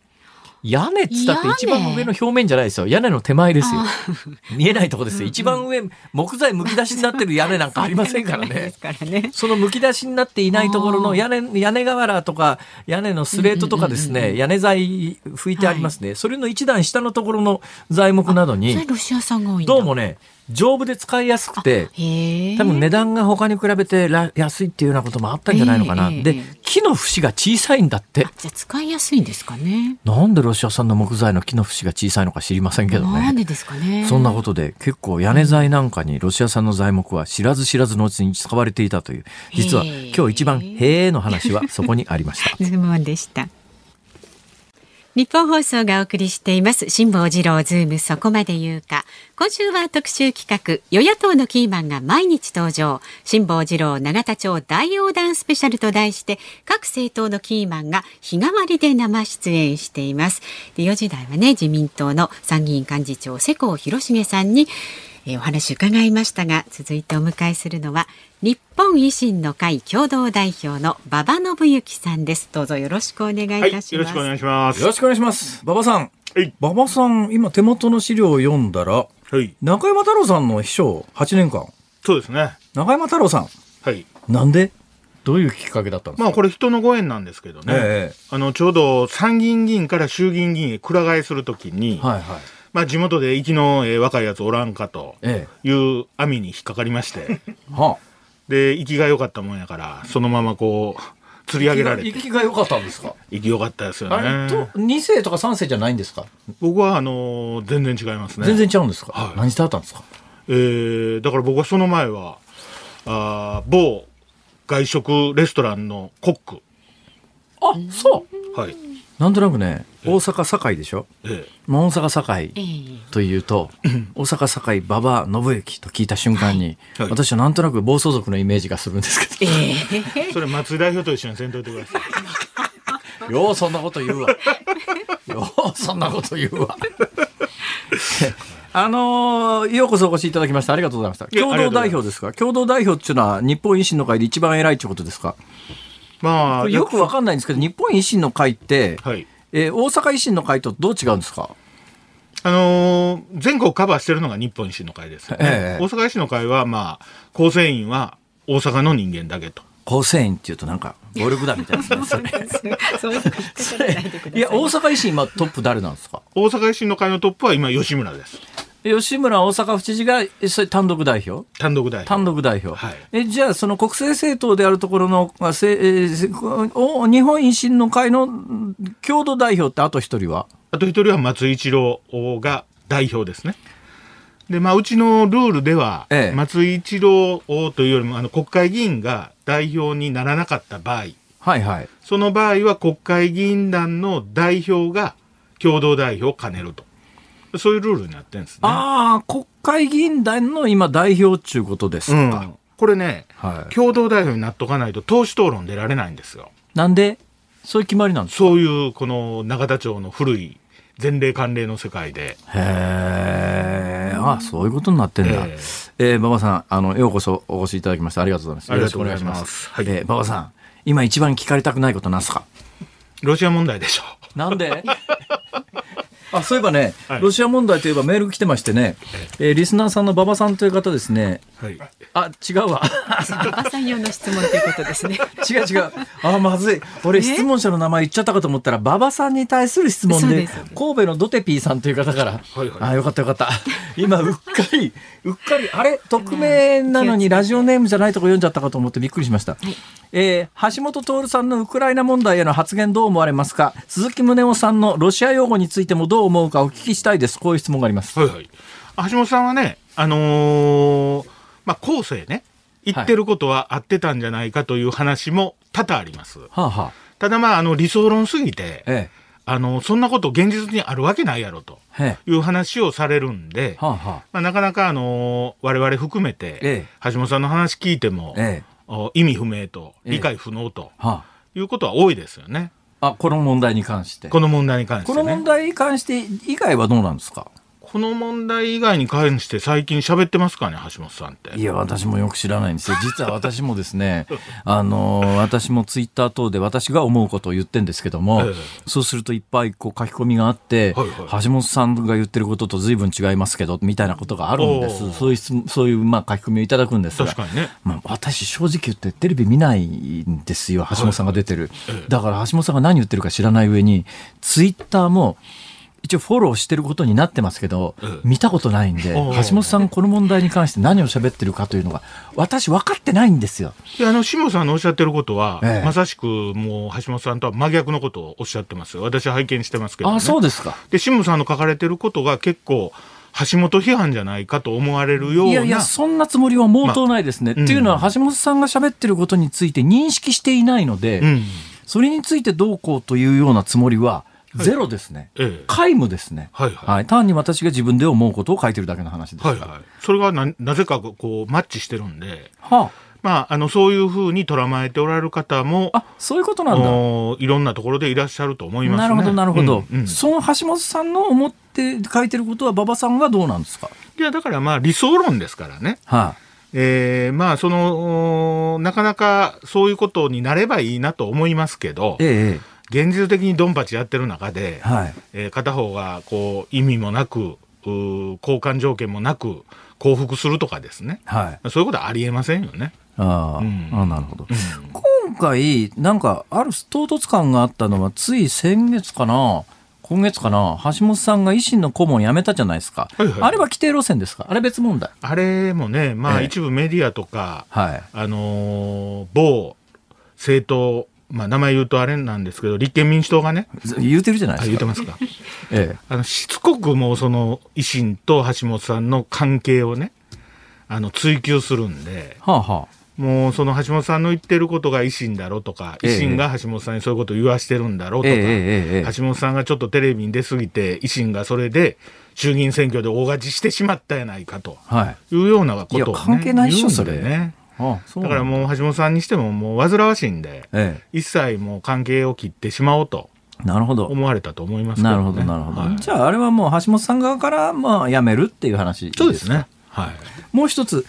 屋根っつったって一番上の表面じゃないですよ。屋根の手前ですよ。見えないとこですよ。一番上、木材むき出しになってる屋根なんかありませんからね。そのむき出しになっていないところの屋根、屋根瓦とか、屋根のスレートとかですね、屋根材拭いてありますね。それの一段下のところの材木などに、どうもね、丈夫で使いやすくて多分値段が他に比べて安いっていうようなこともあったんじゃないのかな、で木の節が小さいんだって。じゃ使いやすいんですかね。なんでロシア産の木材の木の節が小さいのか知りませんけどね。なんでですかね。そんなことで結構屋根材なんかにロシア産の材木は知らず知らずのうちに使われていたという実は今日一番「へえ」の話はそこにありました。ズームでしたニッポン放送がお送りしています。辛坊治郎ズームそこまで言うか。今週は特集企画与野党のキーマンが毎日登場。辛坊治郎永田町大横断スペシャルと題して各政党のキーマンが日替わりで生出演しています。で4時台はね自民党の参議院幹事長世耕弘成さんにえー、お話伺いましたが続いてお迎えするのは日本維新の会共同代表の馬場信之さんです。どうぞよろしくお願いいたします、はい、よろしくお願いします。よろしくお願いします。馬場さん。はい。馬場さん今手元の資料を読んだらはい。中山太郎さんの秘書8年間。そうですね。中山太郎さん。はい。なんで？どういうきっかけだったんですか？まあこれ人のご縁なんですけどね、ええ。あのちょうど参議院議員から衆議院議員へくら替えするときに、はいはいまあ地元で生きの、えー若いやつおらんかとえいう網に引っかかりまして。え はで生きが良かったもんやからそのままこう釣り上げられて。息が良かったんですか？生き良かったですよあれとね2世とか3世じゃないんですか、僕はあのー全然違いますね。全然違うんですか、はい。何してあったんですか？えーだから僕はその前はあー某外食レストランのコック。あそう。はいなんとなくね大阪堺でしょ？えまあ大阪堺ええ。というと、大阪堺馬場信之と聞いた瞬間に、はい。私はなんとなく暴走族のイメージがするんですけえ それ松井代表と一緒にせんといてくださいど、ようそんなこと言うわ。ようそんなこと言うわ。あのーようこそお越しいただきましてありがとうございました。共同代表ですか？共同代表っていうのは日本維新の会で一番偉いってことですか？まあよくわかんないんですけど、日本維新の会って、はい。えー大阪維新の会とどう違うんですか？あのー全国カバーしてるのが日本維新の会ですよね、ええ大阪維新の会はまあ構成員は大阪の人間だけと。構成員っていうとなんか暴力団みたいですね。それいいや、大阪維新今トップ誰なんですか？大阪維新の会のトップは今吉村です吉村大阪府知事が単独代表？単独代表。単独代表、はい。えじゃあその国政政党であるところの、まあせえお日本維新の会のうん共同代表ってあと一人は？あと一人は松井一郎が代表ですね。で、まあ、うちのルールでは、ええ。松井一郎というよりも、あの、国会議員が代表にならなかった場合、はいはい。その場合は国会議員団の代表が共同代表を兼ねると。そういうルールになってるんですね。ああ国会議員団の今代表っちゅうことですか、うん。これね、はい、共同代表になっとかないと党首討論出られないんですよ。なんで？そういう決まりなんですか？そういう、この永田町の古い前例慣例の世界で。へえあそういうことになってんだ、ええ。ー馬場さんあのようこそお越しいただきましてありがとうございます。よろしくお願いします。すはい。えー馬場さん今一番聞かれたくないことなんですか？ロシア問題でしょ。なんで？あそういえばね、はい。ロシア問題といえばメール来てましてね、えーリスナーさんの馬場さんという方ですね、う。はい。あ違うわ、馬場さん用の質問ということですね。違う違う、あまずい、俺、え質問者の名前言っちゃったかと思ったら、馬場さんに対する質問でそうです、神戸のドテピーさんという方から、はいはい。あよかったよかった、今、うっかり、うっかり、あれ、匿名なのにラジオネームじゃないとこ読んじゃったかと思ってびっくりしました。えー橋本徹さんのウクライナ問題への発言どう思われますか？鈴木宗男さんのロシア用語についてもどう思うかお聞きしたいです。こういう質問があります。はいはい。橋本さんはね、あのーまあ、後世ね、言ってることは合ってたんじゃないかという話も多々あります。はあ、はあ、ただまあ、あの、理想論すぎて、えあの、そんなこと現実にあるわけないやろとえ、えいう話をされるんで、え、はあ、はまあ、なかなかあのー我々含めて、え橋本さんの話聞いても、え意味不明と、ええ理解不能とあ、はいうことは多いですよね。あ。あ、この問題に関して。この問題に関してね。この問題に関して以外はどうなんですか？この問題以外に関して最近喋ってますかね、橋本さんって。いや、私もよく知らないんですよ。実は私もですね、あの、私もツイッター等で私が思うことを言ってんですけども、ええそうするといっぱいこう書き込みがあって、はいは橋本さんが言ってることと随分違いますけど、みたいなことがあるんですそういうそういう、まあ、書き込みをいただくんですが。確かにね。まあ、私正直言ってテレビ見ないんですよ橋本さんが出てる、ええだから橋本さんが何言ってるか知らない上にツイッターも一応フォローしてることになってますけど、ええ見たことないんでお橋本さんこの問題に関して何を喋ってるかというのが私分かってないんですよ。であの、下さんのおっしゃってることは、ええまさしくもう橋本さんとは真逆のことをおっしゃってますよ。私は拝見してますけど、ね。あそうですか。で、下さんの書かれてることが結構、橋本批判じゃないかと思われるような。いやいや、そんなつもりは毛頭ないですね。まっていうのは、橋本さんが喋ってることについて認識していないので、うん。それについてどうこうというようなつもりはゼロですね。ええ皆無ですね。はいはい単に私が自分で思うことを書いてるだけの話ですから。はいはい。それがななぜかこうマッチしてるんで、はまあ、あの、そういうふうに捉まえておられる方もあ、、あ、そういうことなんだ。おいろんなところでいらっしゃると思いますね。なるほど、なるほど、うんうんその橋本さんの思って書いてることは、馬場さんはどうなんですか？いや、だからまあ理想論ですからね。はえーまあ、その、おなかなかそういうことになればいいなと思いますけどい。、ええ現実的にドンパチやってる中で、ええはい。えー片方がこう意味もなく、交換条件もなく降伏するとかですね。はい。そういうことはありえませんよね。ああ、うんあなるほど。今回、なんか、ある唐突感があったのは、つい先月かな、今月かな、橋本さんが維新の顧問辞めたじゃないですか。はいはいあれは規定路線ですか？あれ別問題。あれもね、まあええ一部メディアとか、はい。あのー某政党、まあ名前言うとあれなんですけど、立憲民主党がね、言うてるじゃないあですか。言ってますか。ええあの、しつこくもうその維新と橋本さんの関係をね、あの、追求するんで、はあはもうその橋本さんの言ってることが維新だろとか、ええ維新が橋本さんにそういうことを言わしてるんだろうとか、え橋本さんがちょっとテレビに出過ぎて、維新がそれで衆議院選挙で大勝ちしてしまったやないかとい。いうようなことを、ね、関係ないっしょそれでね。だからう。もう橋本さんにしてももう煩わしいんで、え一切もう関係を切ってしまおうとえ。なるほど。思われたと思いますけど、ね、なるほど、なるほど。はいじゃあ、あれはもう橋本さん側から、まあ、辞めるっていう話そうですね。はい。もう一つ、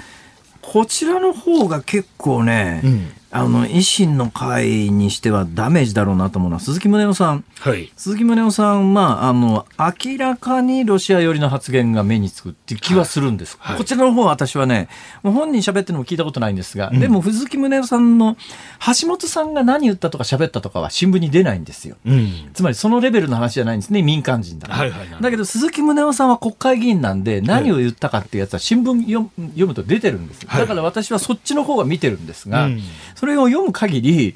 こちらの方が結構ね、うんあの、維新の会にしてはダメージだろうなと思うのは、鈴木宗男さん。はい。鈴木宗男さん、まあ、あの、明らかにロシア寄りの発言が目につくっていう気はするんです。はいこちらの方は私はね、もう本人喋ってるのも聞いたことないんですが、うんでも鈴木宗男さんの、橋本さんが何言ったとか喋ったとかは新聞に出ないんですよ。うん。つまりそのレベルの話じゃないんですね、民間人だから。はいはいはいだけど鈴木宗男さんは国会議員なんで、何を言ったかっていうやつは新聞読む読むと出てるんです。はいだから私はそっちの方が見てるんですが、うんそれを読む限り、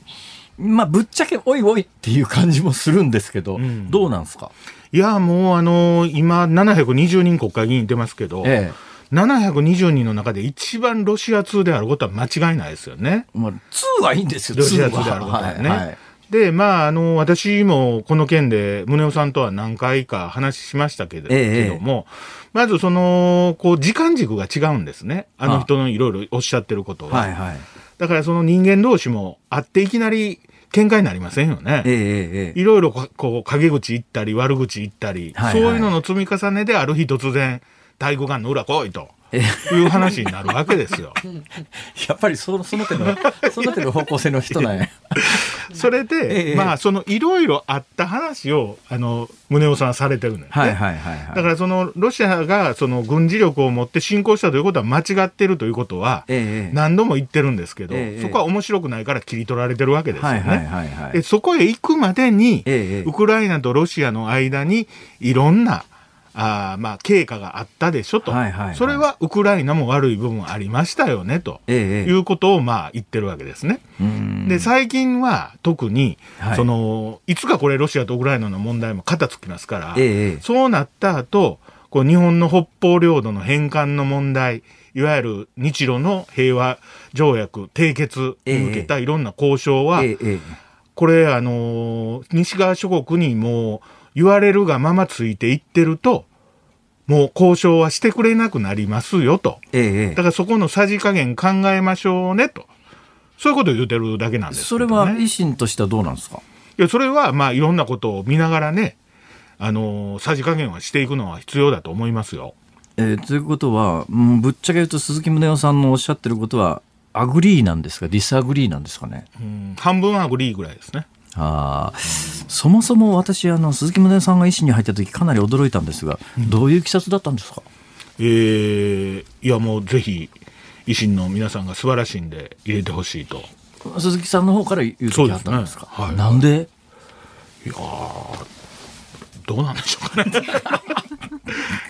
まあ、ぶっちゃけおいおいっていう感じもするんですけど、うんどうなんですか？いや、もうあのー今、720人国会議員出ますけど、え720人の中で一番ロシア通であることは間違いないですよね。え。まあ、2はいいんですよ、ロシア2通であることはね。はいはいで、まあ、あの、私もこの件で、宗男さんとは何回か話しましたけど,、ええけども、まずその、こう、時間軸が違うんですね。あの人のいろいろおっしゃってることは。はいはい。だからその人間同士も会っていきなり喧嘩になりませんよね。ええいろいろここう陰口言ったり悪口言ったり、はいはいそういうのの積み重ねである日突然体育館の裏来いと。えいう話になるわけですよ。やっぱりそのその手の、その手の方向性の人なんや。それで、ええまあそのいろいろあった話をあの宗男さんはされてるんですね。はいはいはいはい。だからそのロシアがその軍事力を持って侵攻したということは間違ってるということは何度も言ってるんですけど、ええそこは面白くないから切り取られてるわけですよね。はいはいはいはいでそこへ行くまでに、ええウクライナとロシアの間にいろんなあーまあ経過があったでしょと、はいはいはい。それはウクライナも悪い部分ありましたよねと、ええ。ええいうことをまあ言ってるわけですね。うん。で最近は特に、はい。そのいつかこれロシアとウクライナの問題も片付きますから、えそうなった後こう日本の北方領土の返還の問題いわゆる日露の平和条約締結に向けたいろんな交渉は、これ、あのー西側諸国にもう言われるがままついていってると、もう交渉はしてくれなくなりますよと。ええええだからそこのさじ加減考えましょうねと。そういうことを言ってるだけなんですけそ。れは維新としてはどうなんですか？いや、それはまあいろんなことを見ながらね、あのーさじ加減はしていくのは必要だと思いますよ。えーということは、うんぶっちゃけ言うと鈴木宗男さんのおっしゃってることは、 agree なんですか、 disagree なんですかね？うん半分 agree ぐらいですね。あー。そもそも私あの、鈴木宗男さんが維新に入った時かなり驚いたんですが、どういういきさつだったんですか？えー、いやもうぜひ、維新の皆さんが素晴らしいんで入れてほしいと。鈴木さんの方から言う時あったんですか？ね。はい。なんで？どうなんでしょうかね。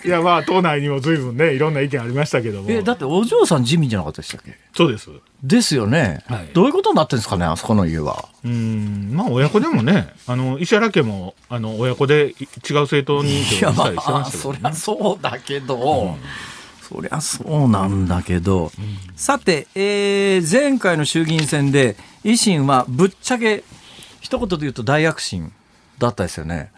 いや、まあ、党内にも随分ね、いろんな意見ありましたけども。えだってお嬢さん自民じゃなかったでしたっけ？そうです。ですよね、はいどういうことになってるんですかねあそこの家は？うん、まあ、親子でもね、あの、石原家も、あの、親子でい違う政党にいやまあそりゃそうだけど、そりゃそうなんだけど、さて、えー前回の衆議院選で維新はぶっちゃけ一言で言うと大躍進だったですよね。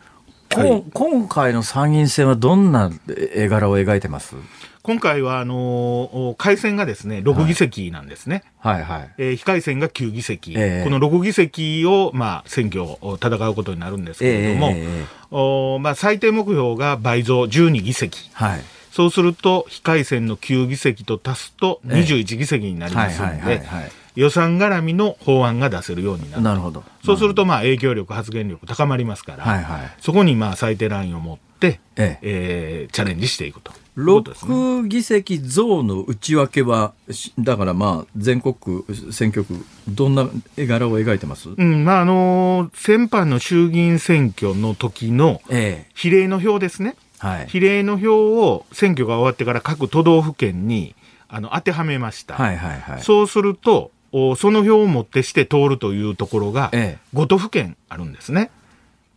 こん今回の参議院選はどんな絵柄を描いてます？今回は、あのー改選がですね、6議席なんですね。はいはい。えー非改選が9議席、ええこの6議席を、まあ、選挙を戦うことになるんですけれども、ええええええおーまあ、最低目標が倍増12議席。はい。そうすると、非改選の9議席と足すとええ21議席になりますはいのではいはいはい、予算絡みの法案が出せるようになる。なるほど。そうすると、まあ、影響力、発言力高まりますから、はいはい。そこに、まあ、最低ラインを持って、えええーチャレンジしていくということですね。6議席増の内訳は、しだからまあ、全国区選挙区、どんな絵柄を描いてます？うん、まあ、あのー先般の衆議院選挙の時のええ。比例の票ですね。はい。比例の票を選挙が終わってから各都道府県にあの当てはめました。はいはいはい。そうすると、おその票をもってして通るというところが、ええ5都府県あるんですね。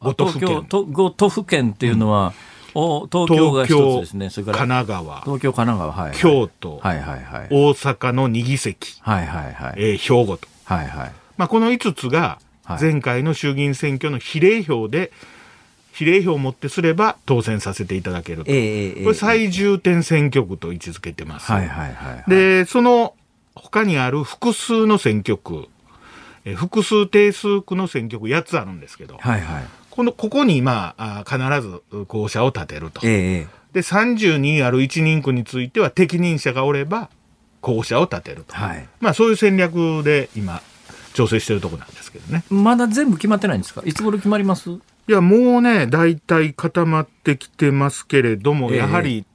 5都府県。と5都府県っていうのは、お東京が一つですね。それから神奈川、東京、神奈川、はい、はい。京都、はいはいはい。大阪の2議席、はいはいはい。えー兵庫と。はいはい。まあ、この5つがはい前回の衆議院選挙の比例票で、比例票をもってすれば当選させていただけると。ええええこれ最重点選挙区と位置づけてます。はいはいはい。で、その他にある複数の選挙区、えー複数定数区の選挙区8つあるんですけど、はいはい。この、ここに、まあ、あ必ず候補者を立てると。ええええ。で、32ある一人区については適任者がおれば候補者を立てると。はい。まあ、そういう戦略で今、調整してるところなんですけどね。まだ全部決まってないんですか？いつ頃決まります？いや、もうね、大体固まってきてますけれども、ええやはり、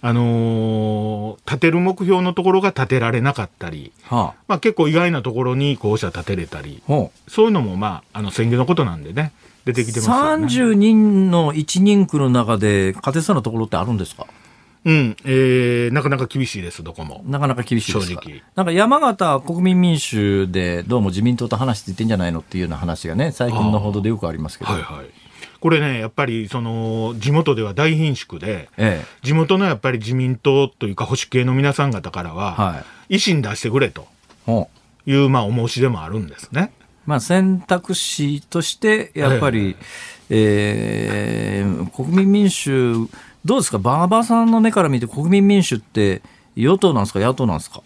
あのー立てる目標のところが立てられなかったり、はあ。まあ結構意外なところに候補者立てれたり。そういうのもまあ、あの選挙のことなんでね、出てきてますよね。30人の1人区の中で勝てそうなところってあるんですか？うん、えー、なかなか厳しいです、どこも。なかなか厳しいですか？正直なんか山形国民民主でどうも自民党と話していってんじゃないのっていうような話がね、最近の報道でよくありますけど。はいはい。これね、やっぱりその、地元では大貧縮で、え地元のやっぱり自民党というか保守系の皆さん方からえ。は、はい。維新出してくれと。いう、まあ、お申し出もあるんですね。まあ選択肢として、やっぱり、えー国民民主、どうですか？馬場さんの目から見て国民民主って与党なんですか？野党なんですか？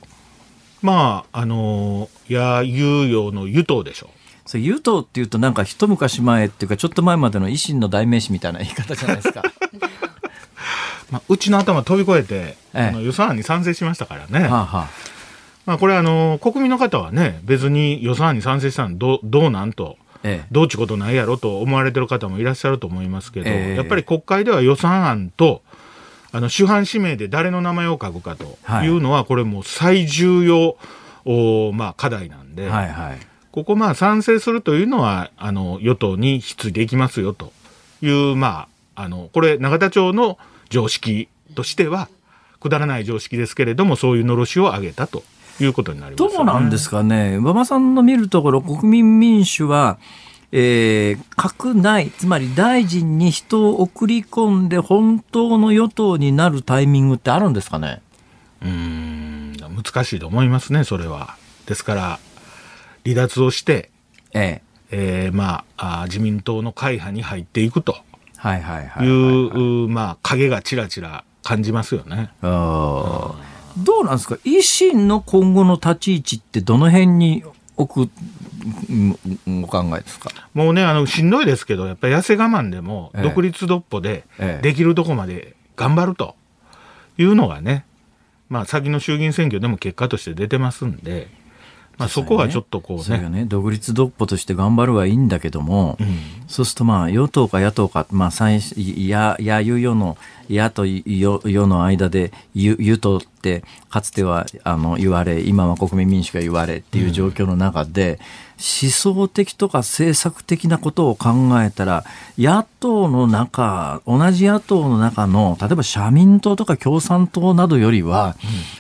まあ、あのー、や有用の与党でしょそれ与党っていうとなんか一昔前っていうかちょっと前までの維新の代名詞みたいな言い方じゃないですか。まあ、うちの頭飛び越えて、ええあの予算案に賛成しましたからね。はあはまあ、これあの、国民の方はね、別に予算案に賛成したのどうどうなんと、あ、ええ。どうちことないやろと思われてる方もいらっしゃると思いますけど、ええやっぱり国会では予算案と、あの、主犯指名で誰の名前を書くかというのは、これもう最重要、おまあ、課題なんで、はいはい。ここまあ賛成するというのは、あの、与党にひっついていきますよという、まあ、あの、これ、永田町の常識としては、くだらない常識ですけれども、そういうのろしを上げたということになりますね、うなんですかね、馬場さんの見るところ、国民民主は、えー、閣内、つまり大臣に人を送り込んで、本当の与党になるタイミングってあるんですかね。うーん、難しいと思いますね、それは。ですから、離脱をして、ええ。えーまあ自民党の会派に入っていくと。はいはいはいい、う、うまあ、影がちらちら感じますよね。どうなんですか？維新の今後の立ち位置ってどの辺に置くお考えですか？もうね、あの、しんどいですけど、やっぱり痩せ我慢でも、ええ。独立独歩でええ、できるとこまで頑張るというのがね、まあ、先の衆議院選挙でも結果として出てますんで、まあ、そこはちょっとこうね、それがね、独立独歩として頑張るはいいんだけども、うん。そうするとまあ与党か野党か、まあ最や、やゆよの、野とよよの間で、ゆ、ゆとって、かつてはあの言われ、今は国民民主が言われっていう状況の中で、思想的とか政策的なことを考えたら、野党の中、同じ野党の中の、例えば社民党とか共産党などよりは、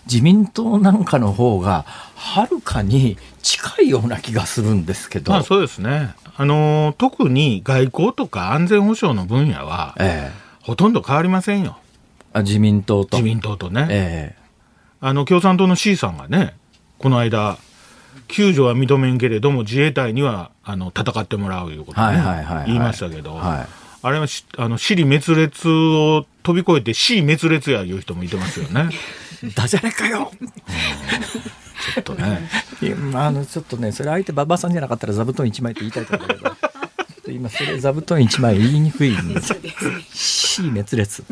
自民党なんかの方が、はるかに近いような気がするんですけど。まあそうですね。あのー特に外交とか安全保障の分野は、ええほとんど変わりませんよ。あ自民党と。自民党とね。えあの、共産党の C さんがね、この間、救助は認めんけれども、自衛隊には、あの、戦ってもらういうことね、はいはいはいはい。言いましたけど、はい。あれはし、あの、死滅裂を飛び越えて死滅裂やいう人もいてますよね。ダジャレかよ。ちょっとね。いやまあ、あのちょっとねそれ相手馬場さんじゃなかったら座布団1枚って言いたいところだけど。ちょっと今それ座布団1枚言いにくいんです。死滅裂。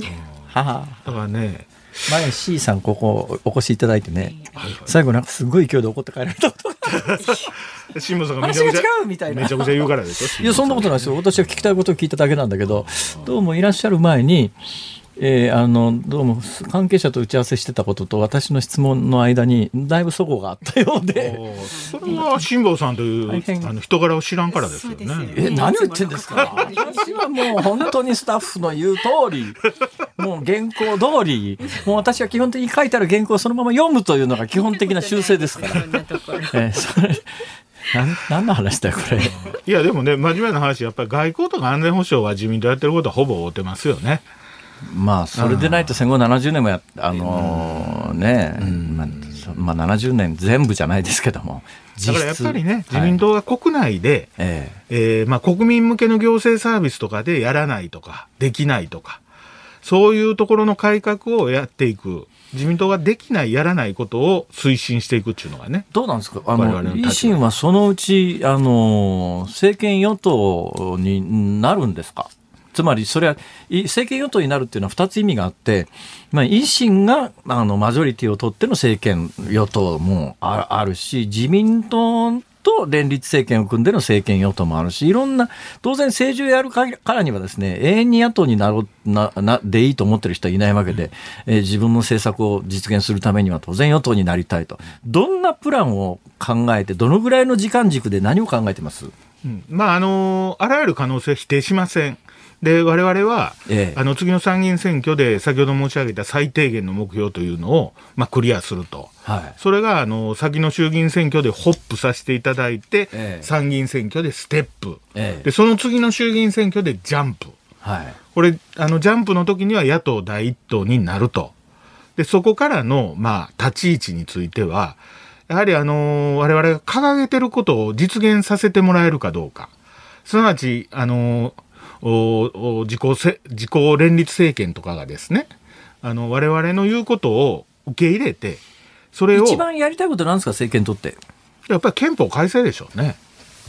はあだからね、前 C さんここお越しいただいてね。最後なんかすごい勢いで怒って帰られたこと。がめちゃくちゃ話が違うみたいな。めちゃくちゃ言うからでしょ。いやそんなことないですよ。私は聞きたいことを聞いただけなんだけどどうもいらっしゃる前にえーあのどうも関係者と打ち合わせしてたことと私の質問の間にだいぶ齟齬があったようでそれは辛坊さんというあの人柄を知らんからですよそうですよね。え、何を言ってんですか？私はもう本当にスタッフの言う通り、もう原稿通り、もう私は基本的に書いてある原稿をそのまま読むというのが基本的な修正ですから。えーそれ、なん、何の話だよ、これ。いやでもね真面目な話やっぱり外交とか安全保障は自民党やってることはほぼ合うてますよね。まあ、それでないと戦後70年もや、あのーね、まあ、そまあ70年全部じゃないですけども、だからやっぱりね、はい自民党が国内で、ええ。ーまあ、国民向けの行政サービスとかでやらないとか、できないとか、そういうところの改革をやっていく、自民党ができない、やらないことを推進していくっていうのがね、どうなんですか？あの維新はそのうちあの政権与党になるんですか？つまりそれは政権与党になるっていうのは2つ意味があって、まあ、維新があのマジョリティを取っての政権与党もあるし自民党と連立政権を組んでの政権与党もあるしいろんな当然政治をやるからにはですね永遠に野党になろうななでいいと思ってる人はいないわけで、えー自分の政策を実現するためには当然与党になりたいと。どんなプランを考えてどのぐらいの時間軸で何を考えてます？うん。まああのあらゆる可能性は否定しません。で我々は、ええあの次の参議院選挙で先ほど申し上げた最低限の目標というのを、まあ、クリアすると。はいそれがあの先の衆議院選挙でホップさせていただいて、ええ参議院選挙でステップ、ええでその次の衆議院選挙でジャンプ。はいこれ、あの、ジャンプの時には野党第一党になると。で、そこからの、まあ、立ち位置については、やはりあの我々が掲げてることを実現させてもらえるかどうか。すなわち、あの自公せ、自公連立政権とかがですね、あの、我々の言うことを受け入れて、それを、一番やりたいことなんですか政権にとってやっぱり憲法改正でしょうね。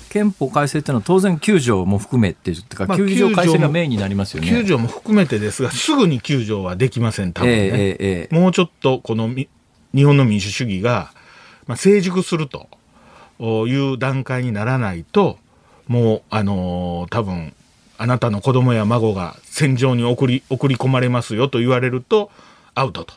憲法改正っていうのは当然9条も含めっていうか、まあ9条改正がメインになりますよね。9条も含めてですが、すぐに9条はできません、多分ね。えええもうちょっとこのみ日本の民主主義が、まあ、成熟するという段階にならないと、もう、あのー多分、あなたの子供や孫が戦場に送り、送り込まれますよと言われると、アウトと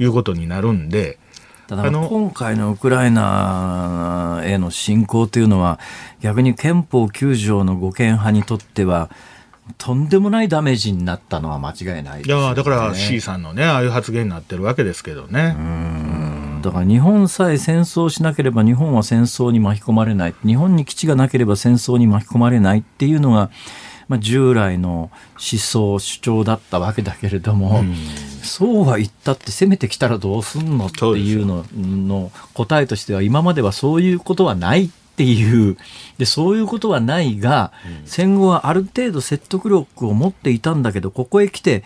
いうことになるんで、ただあの今回のウクライナへの侵攻というのは逆に憲法9条の護憲派にとってはとんでもないダメージになったのは間違いないですよ、ね。いや、だから C さんのね、ああいう発言になってるわけですけどね。だから日本さえ戦争しなければ日本は戦争に巻き込まれない日本に基地がなければ戦争に巻き込まれないっていうのが、まあ、従来の思想主張だったわけだけれども、そうは言ったって攻めてきたらどうすんのっていうのの答えとしては今まではそういうことはないっていう。でそういうことはないが、戦後はある程度説得力を持っていたんだけどここへ来て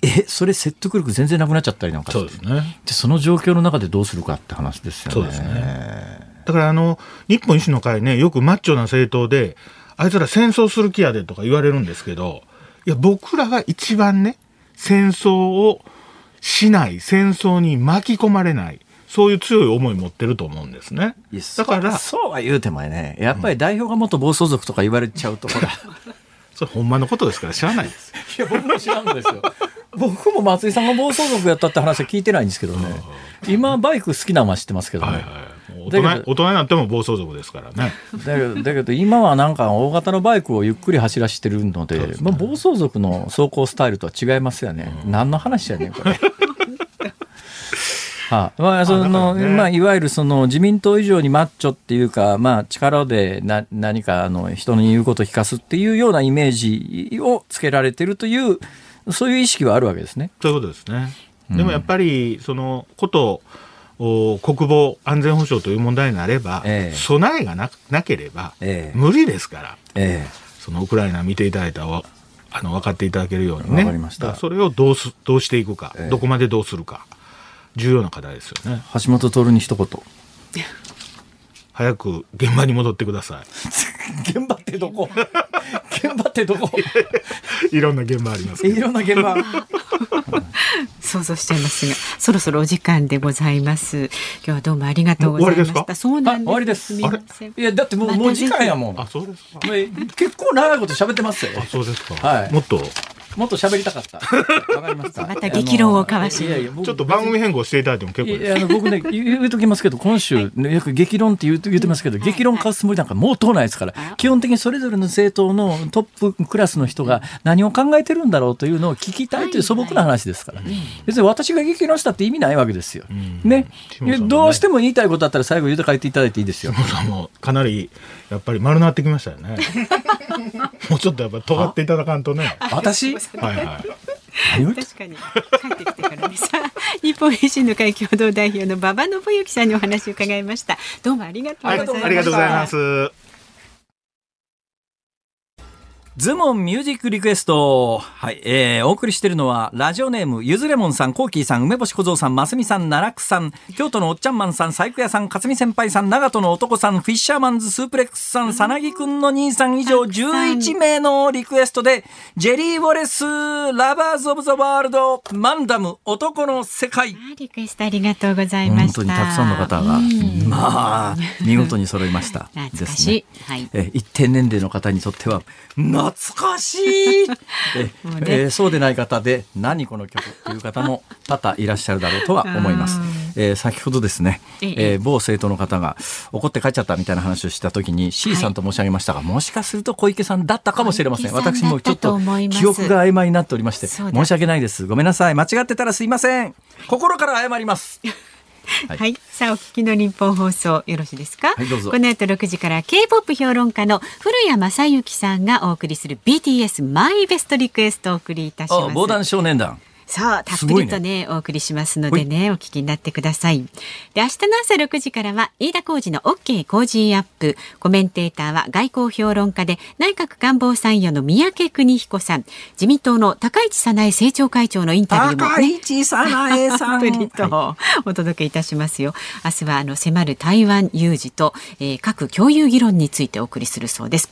えそれ説得力全然なくなっちゃったりなんかして。そうですね。でその状況の中でどうするかって話ですよね。そうですね。だからあの、日本維新の会ね、よくマッチョな政党で、あいつら戦争する気やでとか言われるんですけど、いや、僕らが一番ね、戦争をしない、戦争に巻き込まれない、そういう強い思い持ってると思うんですね。だから、そうそうは言うてもねやっぱり代表が元暴走族とか言われちゃうと、ほ らそれほんまのことですから知らないです。いや僕も知らんですよ僕も松井さんが暴走族やったって話は聞いてないんですけどね今バイク好きなのは知ってますけどね、はいはい。大人になっても暴走族ですからね。だけどだけど今はなんか大型のバイクをゆっくり走らせてるのでまあ、暴走族の走行スタイルとは違いますよね、何の話やねんこれ。はいまあそのねまあ、いわゆるその自民党以上にマッチョっていうか、まあ、力でな何かあの人の言うことを聞かすっていうようなイメージをつけられてるというそういう意識はあるわけですね。そういうことですね。でもやっぱり、そのこと、お国防安全保障という問題になれば、ええ。備えがななければ、ええ。無理ですから、えそのウクライナ見ていただいたあの分かっていただけるようにね。それをどうすどうしていくか、ええ。どこまでどうするか重要な課題ですよね。橋本徹に一言。早く現場に戻ってくださ 現場ってどこ？現場ってどこ？い いろんな現場ありますけどいろんな現場。想像しちゃいますが、そろそろお時間でございます。今日はどうもありがとうございました。もう終わりですか？そうなんです。あ終わりですみません。いや、だってもう、もう時間やもん。あそうですか結構長いこと喋ってますよ。あそうですか、はいもっと？もっと喋りたかった。わかりました。また激論を交わし。いやいや僕ちょっと番組変更していただいても結構です。いやあの僕ね 言うときますけど今週、ね、よく激論って言うと言ってますけど、激論買うつもりなんかもう到ないですから、基本的にそれぞれの政党のトップクラスの人が何を考えてるんだろうというのを聞きたいという素朴な話ですから、別に私が激論したって意味ないわけですよ。ね。どうしても言いたいことあったら最後言うと書いていただいていいですよ。かなりやっぱり丸なってきましたよね。もうちょっとやっぱ尖っていただかんとね。私？はいはい。確かに。帰ってきてからです。日本維新の会共同代表の馬場信之さんにお話を伺いました。どうもありがとうございました。ありがとうございますズモンミュージックリクエスト。はい。えー、お送りしているのは、ラジオネーム、ゆずれもんさん、コーキーさん、梅干し小僧さん、ますみさん、奈落さん、京都のおっちゃんマンさん、細工屋さん、勝美先輩さん、長門の男さん、フィッシャーマンズ、スープレックスさん、さなぎくんの兄さん以上、11名のリクエストで、ジェリー・ウォレス、ラバーズ・オブ・ザ・ワールド、マンダム、男の世界。あリクエストありがとうございました。本当にたくさんの方が、うんまあ、見事に揃いました。懐かしいですねはいえー一定年齢の方にとっては、懐かしいね えーそうでない方で、何この曲という方も多々いらっしゃるだろうとは思いますうん。えー先ほどですね、えええー某政党の方が怒って帰っちゃったみたいな話をしたときに C さんと申し上げましたが、もしかすると小池さんだったかもしれません。私もちょっと記憶が曖昧になっておりまして、申し訳ないです。ごめんなさい。間違ってたらすいません。心から謝ります。は、はい。いさあお聞きの日本放送よろしいですか、はいどうぞ。この後6時から K-POP 評論家の古谷正幸さんがお送りする BTS マイベストリクエストをお送りいたしあます。防弾少年団。さあ、たっぷりとね、お送りしますのでね、お聞きになってください。で、明日の朝6時からは、飯田浩二の OK 工事アップ。コメンテーターは外交評論家で、内閣官房参与の三宅邦彦さん。自民党の高市早苗政調会長のインタビューも、ね、市早苗さたっぷりとお届けいたしますよ。明日はあの迫る台湾有事と、えー核共有議論についてお送りするそうです。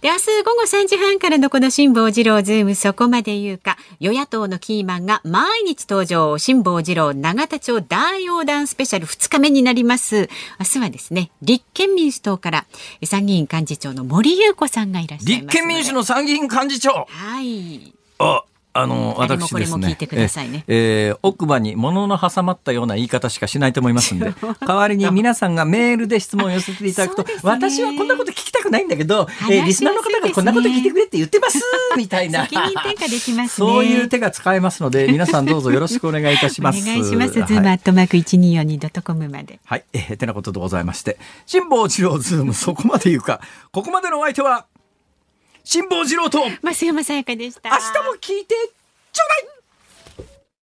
で、明日午後3時半からのこの辛坊治郎ズームそこまで言うか、与野党のキーマンが毎日登場、辛坊治郎永田町大横断スペシャル2日目になります。明日はですね、立憲民主党から参議院幹事長の森裕子さんがいらっしゃいます。立憲民主の参議院幹事長。はい。あ、あの、あれも私ですね。これも聞いてくださいねええー奥歯に物の挟まったような言い方しかしないと思いますんで、代わりに皆さんがメールで質問を寄せていただくと、ね私はこんなこと聞きたくないんだけど、えーリスナーの方がこんなこと聞いてくれって言ってます みたいな。そういう手が使えますので、皆さんどうぞよろしくお願いいたします。お願いします。ズはいームアットマーク一二四二ドットコムまで。はい、えー、てなことでございまして、辛坊治郎ズームそこまで言うか、ここまでのお相手は、辛坊治郎と、明日増山さやかでした。も聞いてちょうだい